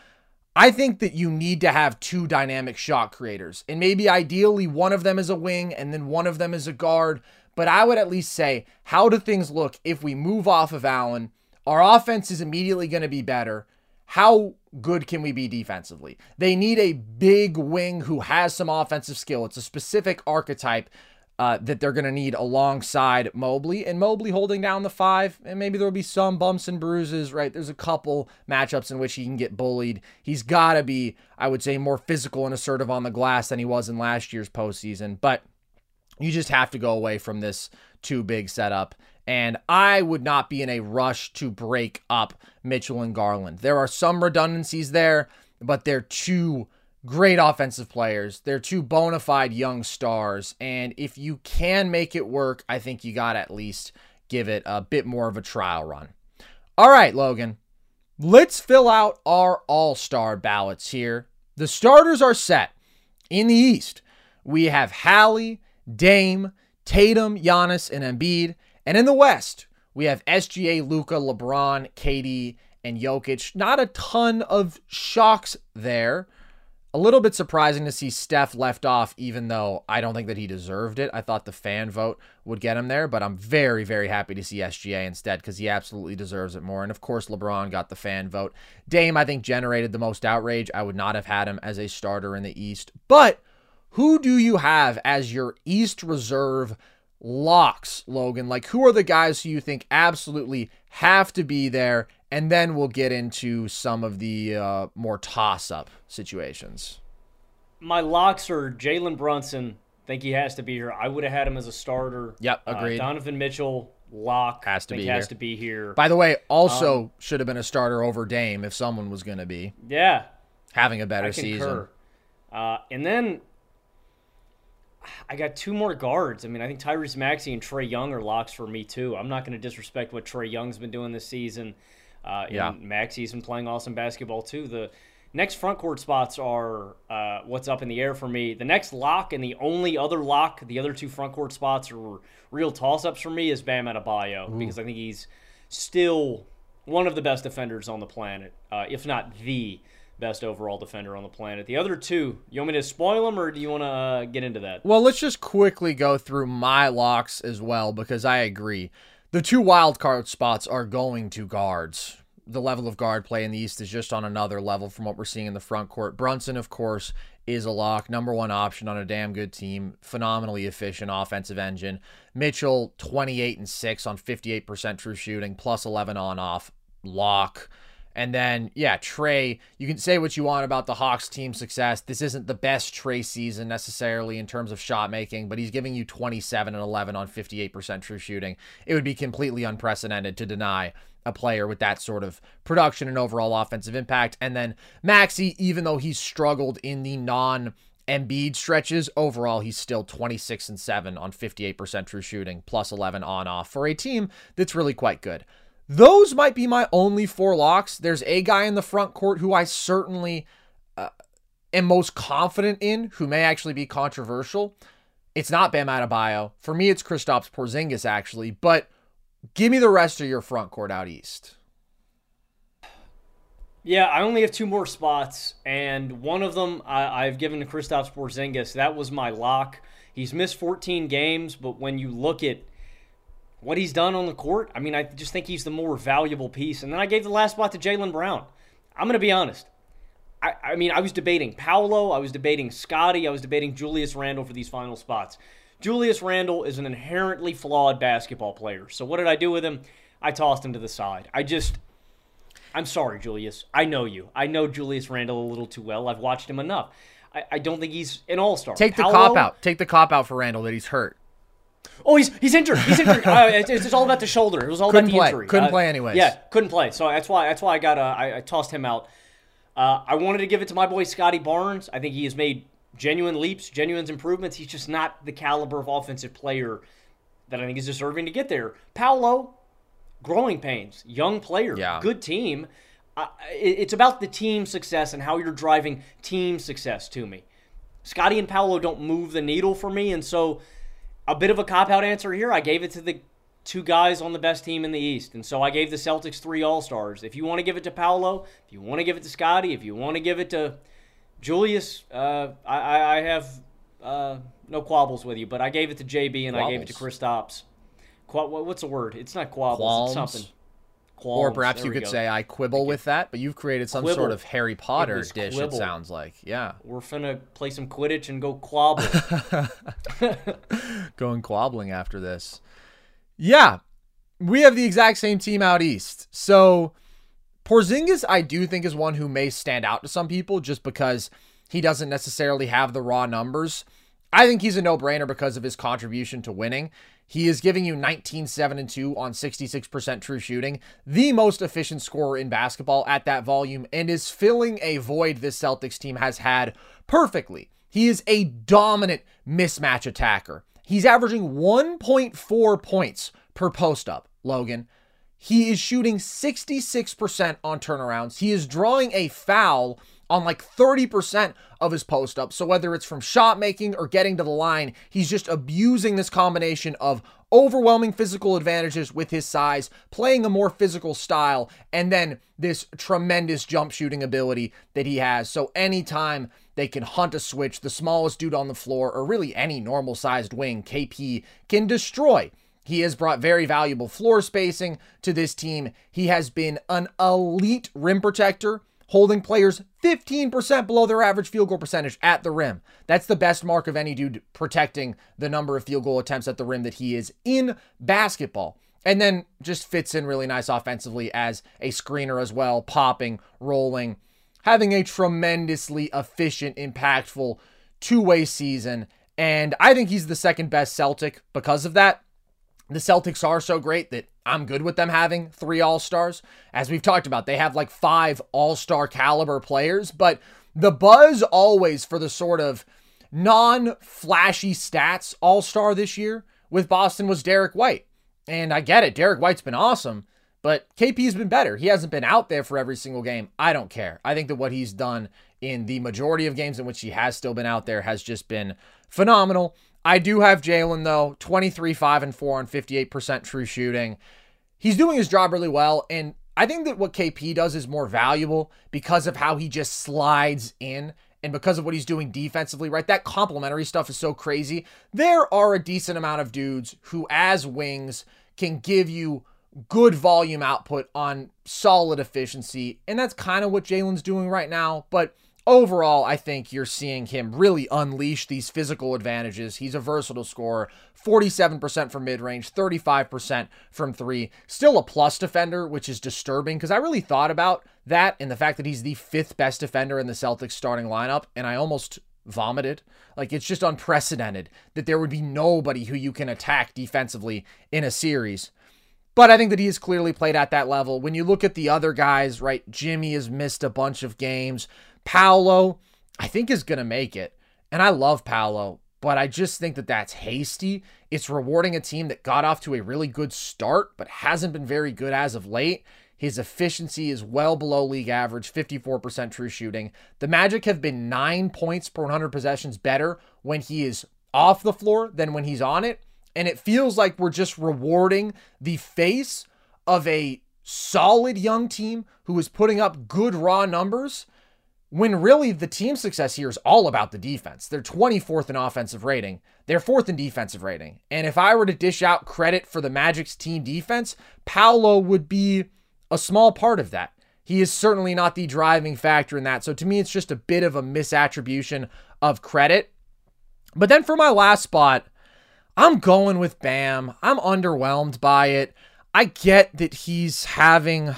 I think that you need to have two dynamic shot creators. And maybe ideally one of them is a wing and then one of them is a guard. But I would at least say, how do things look if we move off of Allen? Our offense is immediately going to be better how good can we be defensively? They need a big wing who has some offensive skill. It's a specific archetype uh, that they're going to need alongside Mobley. And Mobley holding down the five, and maybe there'll be some bumps and bruises, right? There's a couple matchups in which he can get bullied. He's got to be, I would say, more physical and assertive on the glass than he was in last year's postseason. But you just have to go away from this too big setup and I would not be in a rush to break up Mitchell and Garland. There are some redundancies there, but they're two great offensive players. They're two bona fide young stars. And if you can make it work, I think you got to at least give it a bit more of a trial run. All right, Logan, let's fill out our all star ballots here. The starters are set. In the East, we have Hallie, Dame, Tatum, Giannis, and Embiid. And in the West, we have SGA, Luka, LeBron, KD, and Jokic. Not a ton of shocks there. A little bit surprising to see Steph left off, even though I don't think that he deserved it. I thought the fan vote would get him there, but I'm very, very happy to see SGA instead because he absolutely deserves it more. And of course, LeBron got the fan vote. Dame, I think, generated the most outrage. I would not have had him as a starter in the East. But who do you have as your East reserve locks, Logan? Like, who are the guys who you think absolutely have to be there? And then we'll get into some of the uh, more toss up situations. My locks are Jalen Brunson. Think he has to be here. I would have had him as a starter. Yep, uh, agreed. Uh, Donovan Mitchell lock has to be has here. to be here. By the way, also um, should have been a starter over Dame if someone was going to be. Yeah, having a better season. Uh, and then I got two more guards. I mean, I think Tyrese Maxey and Trae Young are locks for me too. I'm not going to disrespect what Trae Young's been doing this season. Uh, yeah, Maxey's been playing awesome basketball too. The next front court spots are uh, what's up in the air for me. The next lock and the only other lock, the other two front court spots are real toss ups for me is Bam Adebayo because I think he's still one of the best defenders on the planet, uh, if not the best overall defender on the planet. The other two, you want me to spoil them or do you want to uh, get into that? Well, let's just quickly go through my locks as well because I agree. The two wild card spots are going to guards. The level of guard play in the East is just on another level from what we're seeing in the front court. Brunson, of course, is a lock, number one option on a damn good team, phenomenally efficient offensive engine. Mitchell, 28 and 6 on 58% true shooting, plus 11 on off, lock. And then, yeah, Trae, you can say what you want about the Hawks team success. This isn't the best Trae season necessarily in terms of shot making, but he's giving you 27 and 11 on 58% true shooting. It would be completely unprecedented to deny a player with that sort of production and overall offensive impact. And then Maxey, even though he's struggled in the non Embiid stretches, overall he's still 26 and 7 on 58% true shooting, plus 11 on off for a team that's really quite good. Those might be my only four locks. There's a guy in the front court who I certainly uh, am most confident in, who may actually be controversial. It's not Bam Adebayo. For me, it's Kristaps Porzingis, actually. But give me the rest of your front court out east. Yeah, I only have two more spots, and one of them I, have given to Kristaps Porzingis. That was my lock. He's missed 14 games, but when you look at what he's done on the court, I mean, I just think he's the more valuable piece. And then I gave the last spot to Jaylen Brown. I'm going to be honest. I, I, mean, I was debating Paolo, I was debating Scottie, I was debating Julius Randle for these final spots. Julius Randle is an inherently flawed basketball player. So what did I do with him? I tossed him to the side. I just. I'm sorry, Julius. I know you. I know Julius Randle a little too well. I've watched him enough. I, I don't think he's an all star. Take the cop out. Take the cop out for Randle that he's hurt. Oh, he's he's injured. He's injured. uh, it's, it's, all about the shoulder. It was all couldn't about the play. injury. Couldn't uh, play anyways. Yeah, couldn't play. So that's why that's why I got uh, I, I tossed him out. Uh, I wanted to give it to my boy Scottie Barnes. I think he has made genuine leaps, genuine improvements. He's just not the caliber of offensive player that I think is deserving to get there. Paolo, growing pains, young player, yeah. good team. Uh, it, it's about the team success and how you're driving team success to me. Scottie and Paolo don't move the needle for me, and so a bit of a cop out answer here. I gave it to the two guys on the best team in the East. And so I gave the Celtics three All Stars. If you want to give it to Paolo, if you want to give it to Scottie, if you want to give it to Julius, uh, I, I, have uh, no quabbles with you. But I gave it to JB and Quabbles. I gave it to Kristaps. Qu- what's the word? It's not quabbles. Qualms. It's something. Qualms. Or perhaps you could go. say I quibble with that, but you've created some quibble. sort of Harry Potter it dish. Quibble. It sounds like, yeah. We're finna play some Quidditch and go quabble. Going quabbling after this. Yeah, we have the exact same team out east. So Porzingis, I do think is one who may stand out to some people just because he doesn't necessarily have the raw numbers. I think he's a no-brainer because of his contribution to winning. He is giving you 19, 7, and 2 on 66% true shooting, the most efficient scorer in basketball at that volume, and is filling a void this Celtics team has had perfectly. He is a dominant mismatch attacker. He's averaging 1.4 points per post up, Logan. He is shooting 66% on turnarounds. He is drawing a foul on like 30% of his post up. So whether it's from shot making or getting to the line, he's just abusing this combination of overwhelming physical advantages with his size, playing a more physical style, and then this tremendous jump shooting ability that he has. So anytime they can hunt a switch, the smallest dude on the floor, or really any normal sized wing, KP can destroy. He has brought very valuable floor spacing to this team. He has been an elite rim protector holding players 15% below their average field goal percentage at the rim. That's the best mark of any dude protecting the number of field goal attempts at the rim that he is in basketball. And then just fits in really nice offensively as a screener as well, popping, rolling, having a tremendously efficient, impactful two way season. And I think he's the second best Celtic because of that. The Celtics are so great that I'm good with them having three All Stars. As we've talked about, they have like five All Star caliber players, but the buzz always for the sort of non flashy stats All Star this year with Boston was Derrick White. And I get it, Derrick White's been awesome, but KP's been better. He hasn't been out there for every single game. I don't care. I think that what he's done in the majority of games in which he has still been out there has just been phenomenal. I do have Jaylen though, 23, 5, and 4 on 58% true shooting. He's doing his job really well. And I think that what KP does is more valuable because of how he just slides in and because of what he's doing defensively, right? That complementary stuff is so crazy. There are a decent amount of dudes who, as wings, can give you good volume output on solid efficiency. And that's kind of what Jaylen's doing right now. But overall, I think you're seeing him really unleash these physical advantages. He's a versatile scorer, 47% from mid range, 35% from three. Still a plus defender, which is disturbing because I really thought about that and the fact that he's the fifth best defender in the Celtics starting lineup, and I almost vomited. Like it's just unprecedented that there would be nobody who you can attack defensively in a series. But I think that he has clearly played at that level. When you look at the other guys, right? Jimmy has missed a bunch of games. Paolo, I think, is going to make it. And I love Paolo, but I just think that that's hasty. It's rewarding a team that got off to a really good start, but hasn't been very good as of late. His efficiency is well below league average, 54% true shooting. The Magic have been nine points per 100 possessions better when he is off the floor than when he's on it. And it feels like we're just rewarding the face of a solid young team who is putting up good raw numbers when really the team success here is all about the defense. They're 24th in offensive rating, they're fourth in defensive rating. And if I were to dish out credit for the Magic's team defense, Paolo would be a small part of that. He is certainly not the driving factor in that. So to me, it's just a bit of a misattribution of credit. But then for my last spot, I'm going with Bam. I'm underwhelmed by it. I get that he's having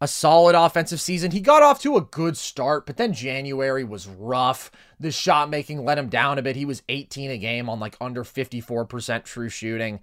a solid offensive season. He got off to a good start, but then January was rough. The shot making let him down a bit. He was 18 a game on like under 54% true shooting.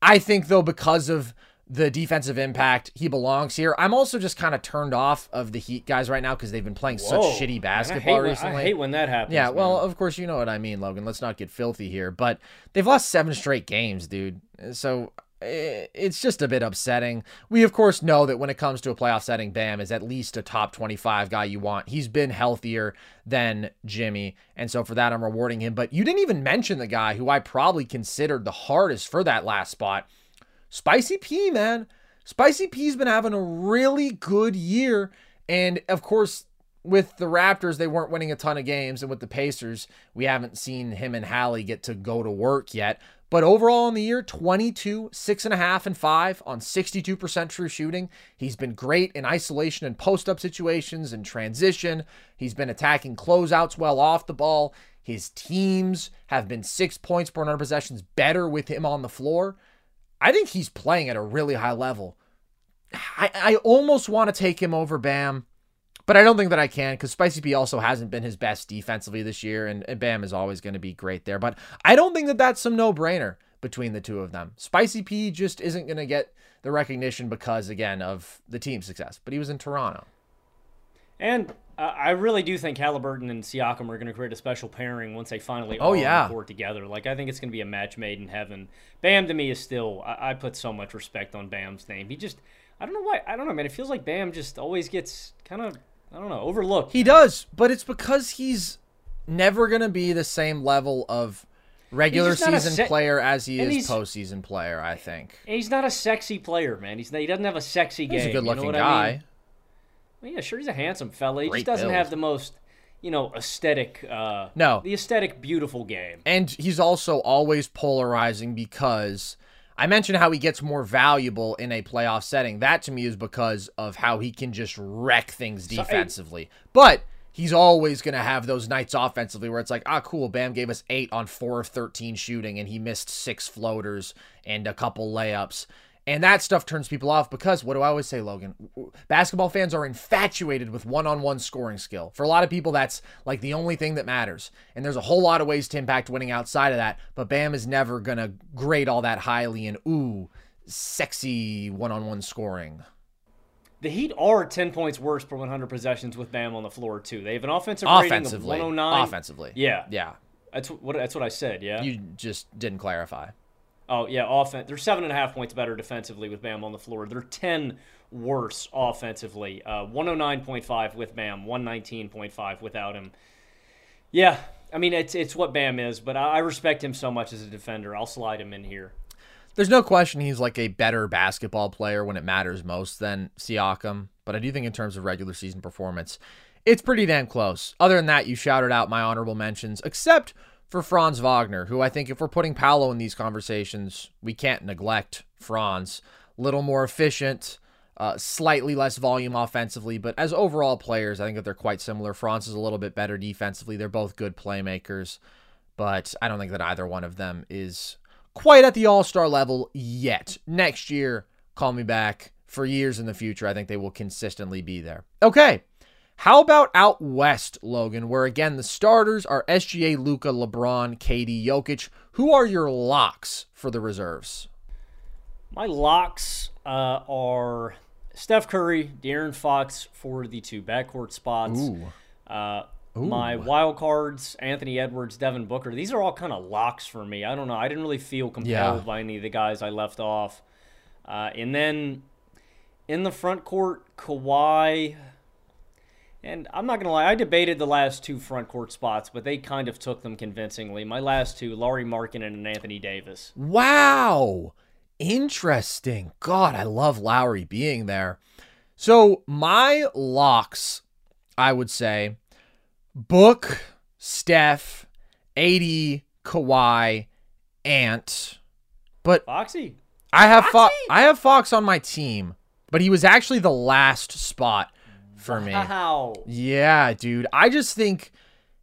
I think though because of the defensive impact, he belongs here. I'm also just kind of turned off of the Heat guys right now because they've been playing Whoa. such shitty basketball I recently. When, I hate when that happens. Yeah, man. well, of course you know what I mean, Logan. Let's not get filthy here, but they've lost seven straight games, dude. So Eh, it's just a bit upsetting. We, of course, know that when it comes to a playoff setting, Bam is at least a top 25 guy you want. He's been healthier than Jimmy. And so for that, I'm rewarding him. But you didn't even mention the guy who I probably considered the hardest for that last spot Spicy P, man. Spicy P's been having a really good year. And of course, with the Raptors, they weren't winning a ton of games. And with the Pacers, we haven't seen him and Hallie get to go to work yet. But overall in the year, 22, 6.5, and 5 on 62% true shooting. He's been great in isolation and post up situations and transition. He's been attacking closeouts well off the ball. His teams have been six points per 100 possessions better with him on the floor. I think he's playing at a really high level. I, I almost want to take him over Bam, but I don't think that I can because Spicy P also hasn't been his best defensively this year, and, and Bam is always going to be great there. But I don't think that that's some no brainer between the two of them. Spicy P just isn't going to get the recognition because, again, of the team success, but he was in Toronto. And uh, I really do think Halliburton and Siakam are going to create a special pairing once they finally oh, yeah. court together. Like I think it's going to be a match made in heaven. Bam to me is still I, I, put so much respect on Bam's name. He just I don't know why I don't know man. It feels like Bam just always gets kind of I don't know overlooked. He does, but it's because he's never going to be the same level of regular season se- player as he is postseason player. I think he's not a sexy player, man. He's not, he doesn't have a sexy he's game. He's a good looking you know guy. I mean? Well, yeah, sure, he's a handsome fella. He Great just doesn't build. have the most, you know, aesthetic. Uh, no, the aesthetic, beautiful game. And he's also always polarizing because I mentioned how he gets more valuable in a playoff setting. That to me is because of how he can just wreck things defensively. So, I, but he's always going to have those nights offensively where it's like, ah, cool, Bam gave us eight on four of 13 shooting, and he missed six floaters and a couple layups. And that stuff turns people off because what do I always say, Logan? Basketball fans are infatuated with one on one scoring skill. For a lot of people, that's like the only thing that matters. And there's a whole lot of ways to impact winning outside of that. But Bam is never going to grade all that highly in, ooh, sexy one on one scoring. The Heat are 10 points worse per 100 possessions with Bam on the floor, too. They have an offensive rating of 109. Offensively. Yeah. Yeah. That's what, that's what I said, yeah? You just didn't clarify. Oh yeah, offense. They're seven and a half points better defensively with Bam on the floor. They're ten worse offensively. Uh, one hundred nine point five with Bam, one nineteen point five without him. Yeah, I mean it's it's what Bam is, but I, I respect him so much as a defender. I'll slide him in here. There's no question he's like a better basketball player when it matters most than Siakam, but I do think in terms of regular season performance, it's pretty damn close. Other than that, you shouted out my honorable mentions, except for Franz Wagner, who I think if we're putting Paolo in these conversations, we can't neglect Franz. Little more efficient, Uh, slightly less volume offensively, but as overall players, I think that they're quite similar. Franz is a little bit better defensively. They're both good playmakers, but I don't think that either one of them is quite at the all star level yet. Next year, call me back. For years in the future, I think they will consistently be there. Okay. How about out west, Logan, where again the starters are SGA, Luka, LeBron, KD, Jokic? Who are your locks for the reserves? My locks uh, are Steph Curry, De'Aaron Fox for the two backcourt spots. Ooh. Uh, my wild cards, Anthony Edwards, Devin Booker. These are all kind of locks for me. I don't know. I didn't really feel compelled Yeah. by any of the guys I left off. Uh, and then in the front court, Kawhi. And I'm not gonna lie, I debated the last two front court spots, but they kind of took them convincingly. My last two, Lauri Markkanen and Anthony Davis. Wow. Interesting. God, I love Lauri being there. So, my locks, I would say Book, Steph, AD, Kawhi, Ant. But Foxy. I have Fo- Foxy? I have Fox on my team, but he was actually the last spot for me. Wow. Yeah, dude. I just think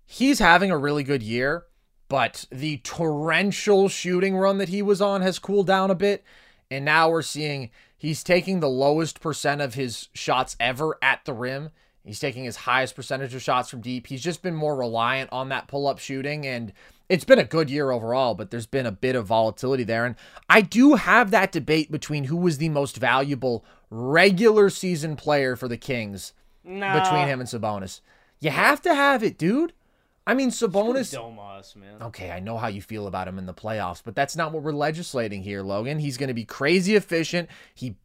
he's having a really good year, but the torrential shooting run that he was on has cooled down a bit. And now we're seeing he's taking the lowest percent of his shots ever at the rim. He's taking his highest percentage of shots from deep. He's just been more reliant on that pull up shooting. And it's been a good year overall, but there's been a bit of volatility there. And I do have that debate between who was the most valuable regular season player for the Kings Between him and Sabonis. You have to have it, dude. I mean, Sabonis. Domas, man. Okay, I know how you feel about him in the playoffs, but that's not what we're legislating here, Logan. He's going to be crazy efficient. He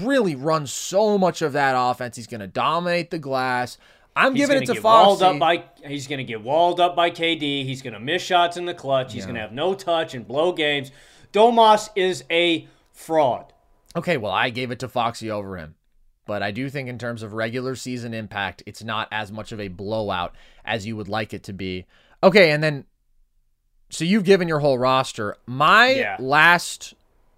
really runs so much of that offense. He's going to dominate the glass. I'm He's giving it to get walled Foxy. up by. He's gonna get walled up by KD. He's gonna miss shots in the clutch. He's gonna have no touch and blow games. Domas is a fraud. Okay, well, I gave it to Foxy over him. But I do think, in terms of regular season impact, it's not as much of a blowout as you would like it to be. Okay, and then, so you've given your whole roster. My Yeah. last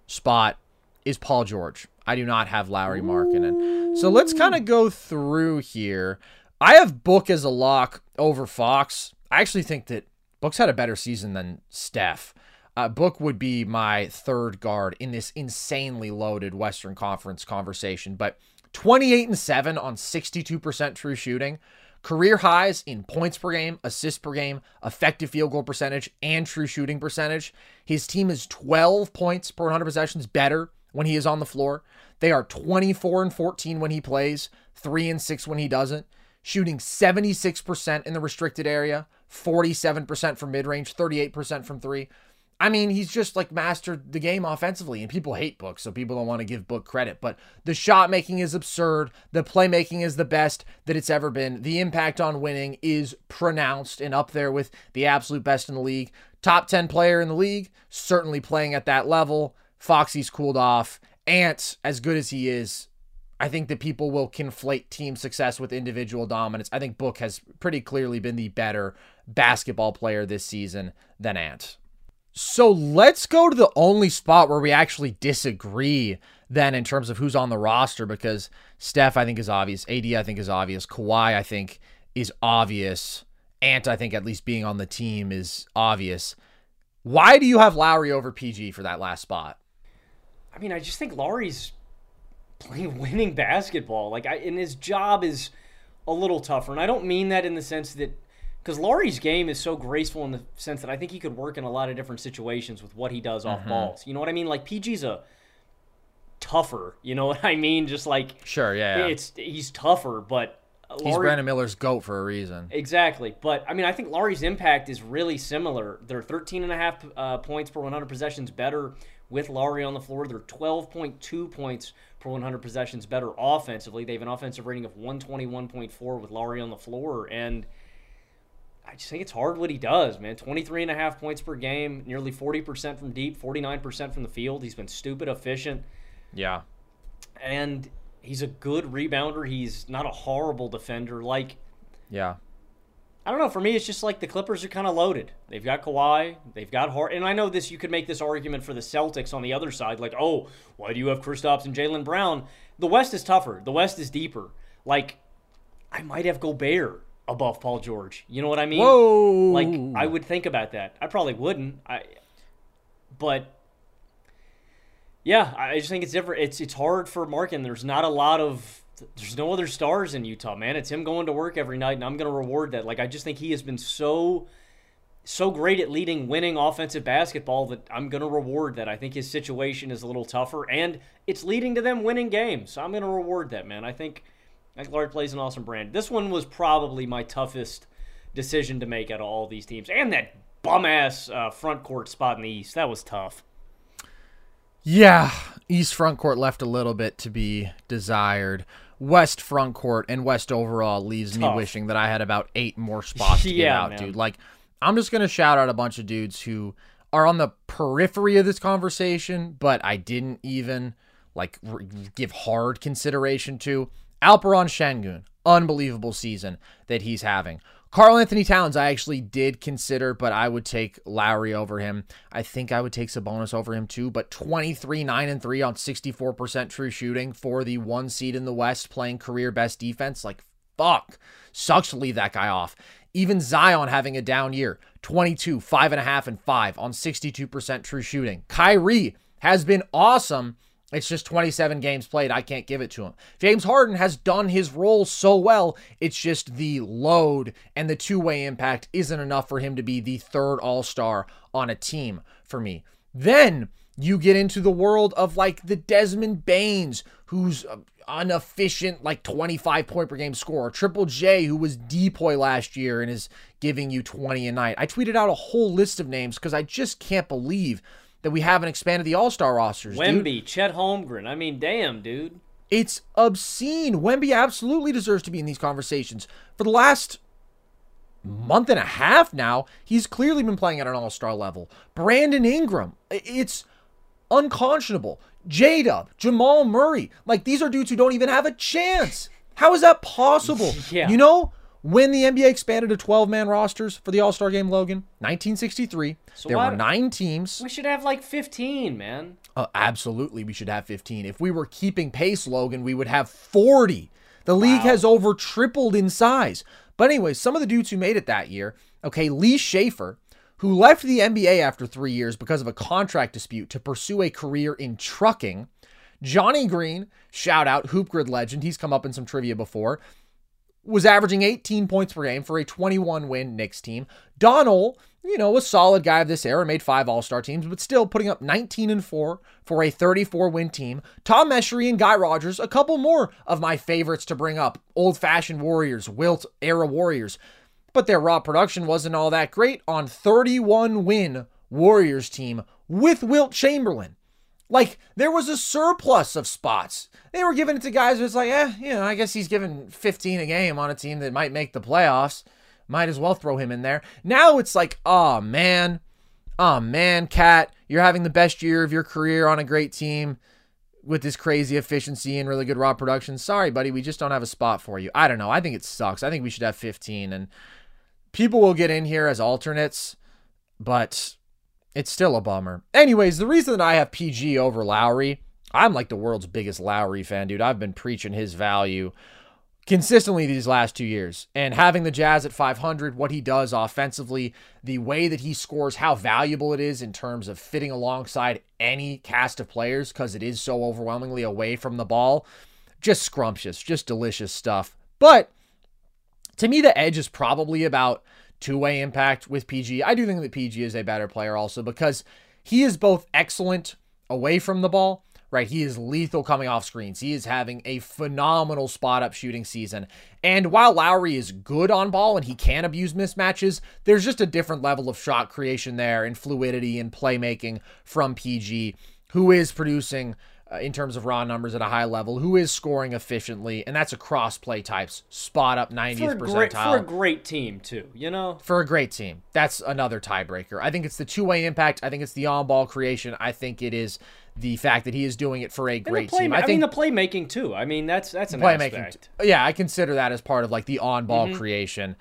spot is Paul George. I do not have Lauri Markkanen. So let's kind of go through here. I have Book as a lock over Fox. I actually think that Book's had a better season than Steph. Uh, Book would be my third guard in this insanely loaded Western Conference conversation, but 28 and 7 on 62% true shooting, career highs in points per game, assists per game, effective field goal percentage, and true shooting percentage. His team is 12 points per 100 possessions better when he is on the floor. They are 24 and 14 when he plays, 3 and 6 when he doesn't, shooting 76% in the restricted area, 47% from mid-range, 38% from 3. I mean, he's just like mastered the game offensively, and people hate Book, so people don't want to give Book credit. But the shot making is absurd. The playmaking is the best that it's ever been. The impact on winning is pronounced and up there with the absolute best in the league. Top 10 player in the league, certainly playing at that level. Foxy's cooled off. Ant, as good as he is, I think that people will conflate team success with individual dominance. I think Book has pretty clearly been the better basketball player this season than Ant. So let's go to the only spot where we actually disagree then in terms of who's on the roster because Steph I think is obvious, AD I think is obvious, Kawhi I think is obvious, Ant I think at least being on the team is obvious. Why do you have Lauri over PG for that last spot? I mean, I just think Lauri's playing winning basketball. Like, I, and his job is a little tougher. And I don't mean that in the sense that because Lauri's game is so graceful in the sense that I think he could work in a lot of different situations with what he does off balls. You know what I mean? Like PG's a tougher. You know what I mean? Just like Sure, yeah. yeah. it's he's tougher, but He's Brandon Miller's goat for a reason. Exactly. But, I mean, I think Lauri's impact is really similar. They're 13 and a half uh, points per 100 possessions better with Lauri on the floor. They're 12.2 points per 100 possessions better offensively. They have an offensive rating of 121.4 with Lauri on the floor. And I just think it's hard what he does, man. 23 and a half points per game, nearly 40% from deep, 49% from the field. He's been stupid efficient Yeah. and he's a good rebounder. He's not a horrible defender. Like Yeah. I don't know. For me, it's just like the Clippers are kind of loaded. They've got Kawhi, they've got Hart, and I know this. You could make this argument for the Celtics on the other side, like, oh, why do you have Kristaps and Jaylen Brown? The West is tougher. The West is deeper. Like, I might have Gobert above Paul George. You know what I mean? Whoa! Like, I would think about that. I probably wouldn't. I, but yeah, I just think it's different. It's it's hard for Markkanen. There's not a lot of there's no other stars in Utah, man. It's him going to work every night, and I'm going to reward that. Like I just think he has been so so great at leading winning offensive basketball that I'm going to reward that. I think his situation is a little tougher, and it's leading to them winning games. So I'm going to reward that, man. I think Larry plays an awesome brand. This one was probably my toughest decision to make out of all these teams, and that bum ass uh, front court spot in the East that was tough. Yeah, East front court left a little bit to be desired. West front court and West overall leaves Tough. me wishing that I had about eight more spots to get out, man. dude. Like, I'm just gonna shout out a bunch of dudes who are on the periphery of this conversation, but I didn't even like give hard consideration to. Alperen Sengun, unbelievable season that he's having. Karl Anthony Towns, I actually did consider, but I would take Lauri over him. I think I would take Sabonis over him too, but 23, 9, and 3 on 64% true shooting for the one seed in the West playing career best defense. Like, fuck. Sucks to leave that guy off. Even Zion having a down year 22, 5.5, and 5 on 62% true shooting. Kyrie has been awesome. It's just 27 games played. I can't give it to him. James Harden has done his role so well. It's just the load and the two way impact isn't enough for him to be the third all star on a team for me. Then you get into the world of like the Desmond Banes, who's uh, inefficient, like 25 point per game scorer. Triple J, who was DPOY last year and is giving you 20 a night. I tweeted out a whole list of names because I just can't believe that we haven't expanded the All Star rosters. dude. Wemby, Chet Holmgren. I mean, damn, dude. It's obscene. Wemby absolutely deserves to be in these conversations. For the last month and a half now, he's clearly been playing at an all star level. Brandon Ingram, it's unconscionable. J Dub, Jamal Murray, like these are dudes who don't even have a chance. How is that possible? Yeah. You know, when the NBA expanded to 12 man rosters for the All Star game, Logan, 1963, there why- were nine teams. We should have like 15, man. Uh, absolutely, we should have 15. If we were keeping pace, Logan, we would have 40. The league has over tripled in size. But anyway, some of the dudes who made it that year, okay, Lee Shaffer, who left the NBA after three years because of a contract dispute to pursue a career in trucking. Johnny Green, shout out, Hoop Grid legend, he's come up in some trivia before, was averaging 18 points per game for a 21 win Knicks team. Donald, you know, a solid guy of this era, made five All Star teams, but still putting up 19 and 4 for a 34 win team. Tom Meshery and Guy Rodgers, a couple more of my favorites to bring up. Old fashioned Warriors, Wilt era Warriors. But their raw production wasn't all that great on 31 win Warriors team with Wilt Chamberlain. Like there was a surplus of spots. They were giving it to guys who's like, eh, you know, I guess he's given 15 a game on a team that might make the playoffs. Might as well throw him in there. Now it's like, oh man, oh man, Cat, you're having the best year of your career on a great team with this crazy efficiency and really good raw production. Sorry, buddy, we just don't have a spot for you. I don't know. I think it sucks. I think we should have 15 and people will get in here as alternates, but it's still a bummer. Anyways, the reason that I have PG over Lauri, I'm like the world's biggest Lauri fan, dude. I've been preaching his value consistently these last two years. And having the Jazz at 500, what he does offensively, the way that he scores, how valuable it is in terms of fitting alongside any cast of players because it is so overwhelmingly away from the ball. Just scrumptious, just delicious stuff. But to me, the edge is probably about two way impact with PG. I do think that PG is a better player also because he is both excellent away from the ball, right? He is lethal coming off screens. He is having a phenomenal spot up shooting season. And while Lauri is good on ball and he can abuse mismatches, there's just a different level of shot creation there and fluidity and playmaking from PG, who is producing uh, in terms of raw numbers at a high level, who is scoring efficiently, and that's across play types, spot up 90th For great, percentile for a great team, too, you know? for a great team. That's another tiebreaker. I think it's the two way impact. I think it's the on ball creation. I think it is the fact that he is doing it for a great play, team. I, I mean, think the playmaking, too. I mean, that's that's an playmaking. aspect. Yeah, I consider that as part of like the on ball Mm-hmm. creation.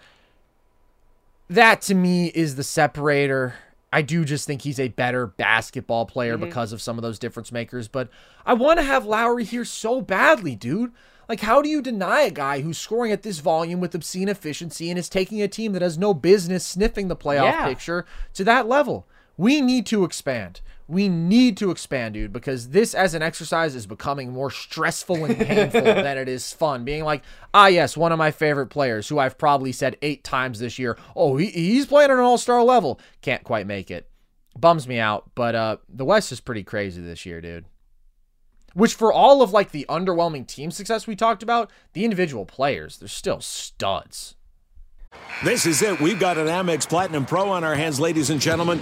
that to me is the separator. I do just think he's a better basketball player Mm-hmm. because of some of those difference makers, but I want to have Lauri here so badly, dude. Like, how do you deny a guy who's scoring at this volume with obscene efficiency and is taking a team that has no business sniffing the playoff Yeah. picture to that level? We need to expand. We need to expand, dude, because this as an exercise is becoming more stressful and painful than it is fun. Being like, ah, yes, one of my favorite players who I've probably said eight times this year, oh, he, he's playing at an all star level. Can't quite make it. Bums me out, but uh, the West is pretty crazy this year, dude. Which for all of like the underwhelming team success we talked about, the individual players, they're still studs. This is it. We've got an Amex Platinum Pro on our hands, ladies and gentlemen.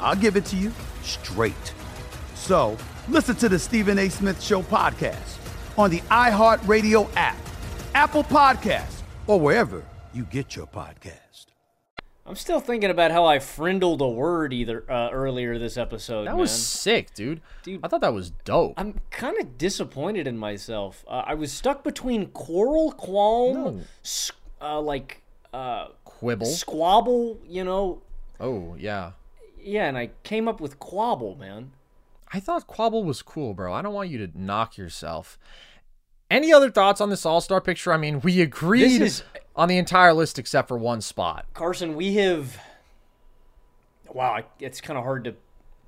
I'll give it to you straight. So listen to the Stephen A. Smith Show podcast on the iHeartRadio app, Apple Podcasts, or wherever you get your podcast. I'm still thinking about how I frindled a word either uh, earlier this episode. That was sick, dude. Dude, I thought that was dope. I'm kind of disappointed in myself. Uh, I was stuck between quarrel, qualm, No. s- uh, like uh, Quibble. squabble. You know, Oh, yeah. Yeah, and I came up with quabble, man. I thought Quabble was cool, bro. I don't want you to knock yourself. Any other thoughts on this All Star picture? I mean, we agreed is- on the entire list except for one spot. Carson, we have. Wow, it's kind of hard to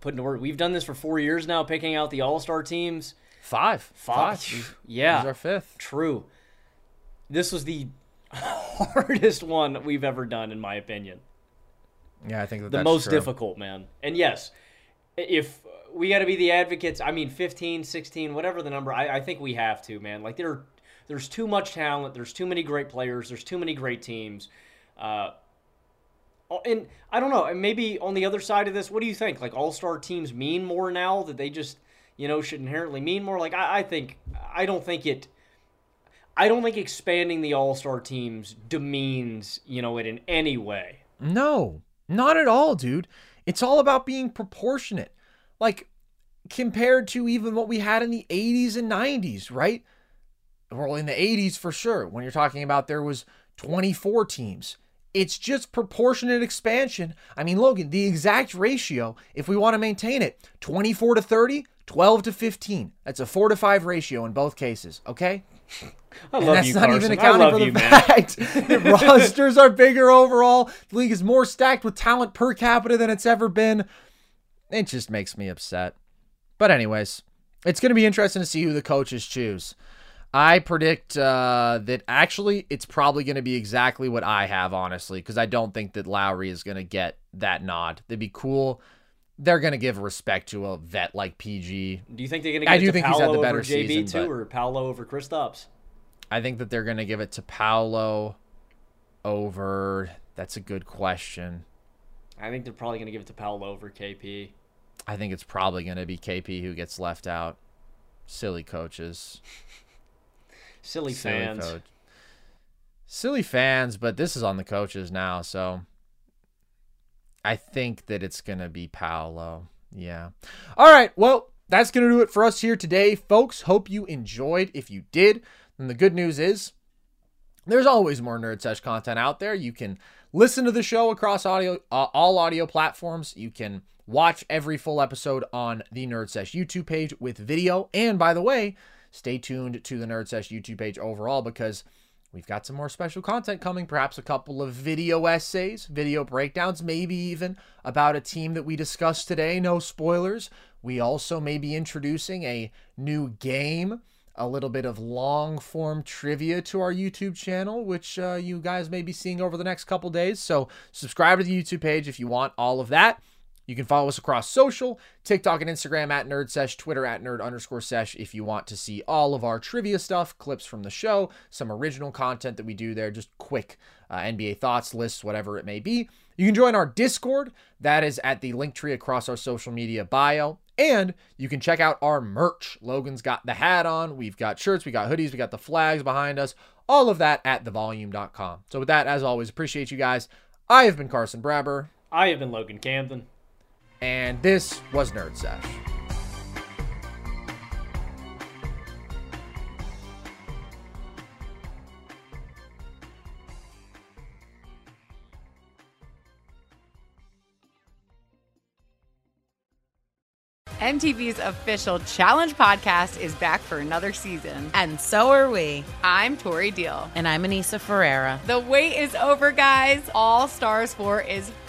put into words. We've done this for four years now, picking out the All Star teams. Five. Five. These- Yeah. These are fifth. True. This was the hardest one we've ever done, in my opinion. Yeah, I think that the most true. difficult, man. And yes, if we got to be the advocates, I mean, 15, 16, whatever the number, I, I think we have to, man. Like there, there's too much talent. There's too many great players. There's too many great teams. Uh, and I don't know. And maybe on the other side of this, what do you think? Like all star teams mean more now that they just, you know, should inherently mean more. Like I, I think, I don't think it. I don't think expanding the all star teams demeans, you know, it in any way. No, not at all, dude. It's all about being proportionate. Like, compared to even what we had in the 80s and 90s, right? Well, in the 80s for sure, when you're talking about there was 24 teams. It's just proportionate expansion. I mean, Logan, the exact ratio, if we want to maintain it, 24 to 30, 12 to 15. That's a 4 to 5 ratio in both cases, okay? I And love that's you, not Carson. even I accounting love for the you, fact that rosters are bigger overall. The league is more stacked with talent per capita than it's ever been. It just makes me upset. But anyways, it's going to be interesting to see who the coaches choose. I predict uh, that actually it's probably going to be exactly what I have, honestly, because I don't think that Lauri is going to get that nod. They'd be cool. They're going to give respect to a vet like PG. Do you think they're going to I give do it to think he's Paolo had the better over JB season, too, or Paolo over Kristaps? I think that they're going to give it to Paolo over. That's a good question. I think they're probably going to give it to Paolo over KP. I think it's probably going to be KP who gets left out. Silly coaches. Silly, Silly fans. Coach. Silly fans, but this is on the coaches now, so I think that it's going to be Paolo. Yeah. All right. Well, that's going to do it for us here today, folks. Hope you enjoyed. If you did, then the good news is there's always more Nerd Sesh content out there. You can listen to the show across audio, uh, all audio platforms. You can watch every full episode on the Nerd Sesh YouTube page with video. And by the way, stay tuned to the Nerd Sesh YouTube page overall because we've got some more special content coming. Perhaps a couple of video essays, video breakdowns, maybe even about a team that we discussed today. No spoilers. We also may be introducing a new game a little bit of long form trivia to our YouTube channel, which uh, you guys may be seeing over the next couple days. So, subscribe to the YouTube page if you want all of that. You can follow us across social, TikTok and Instagram at Nerd Sesh, Twitter at Nerd underscore Sesh if you want to see all of our trivia stuff, clips from the show, some original content that we do there, just quick uh, NBA thoughts, lists, whatever it may be. You can join our Discord. That is at the link tree across our social media bio. And you can check out our merch. Logan's got the hat on. We've got shirts, we got hoodies, we got the flags behind us. All of that at thevolume.com. So, with that, as always, appreciate you guys. I have been Carson Brabber. I have been Logan Camden. And this was Nerd Sesh. MTV's official Challenge podcast is back for another season. And so are we. I'm Tori Deal. And I'm Aneesa Ferreira. The wait is over, guys. All Stars 4 is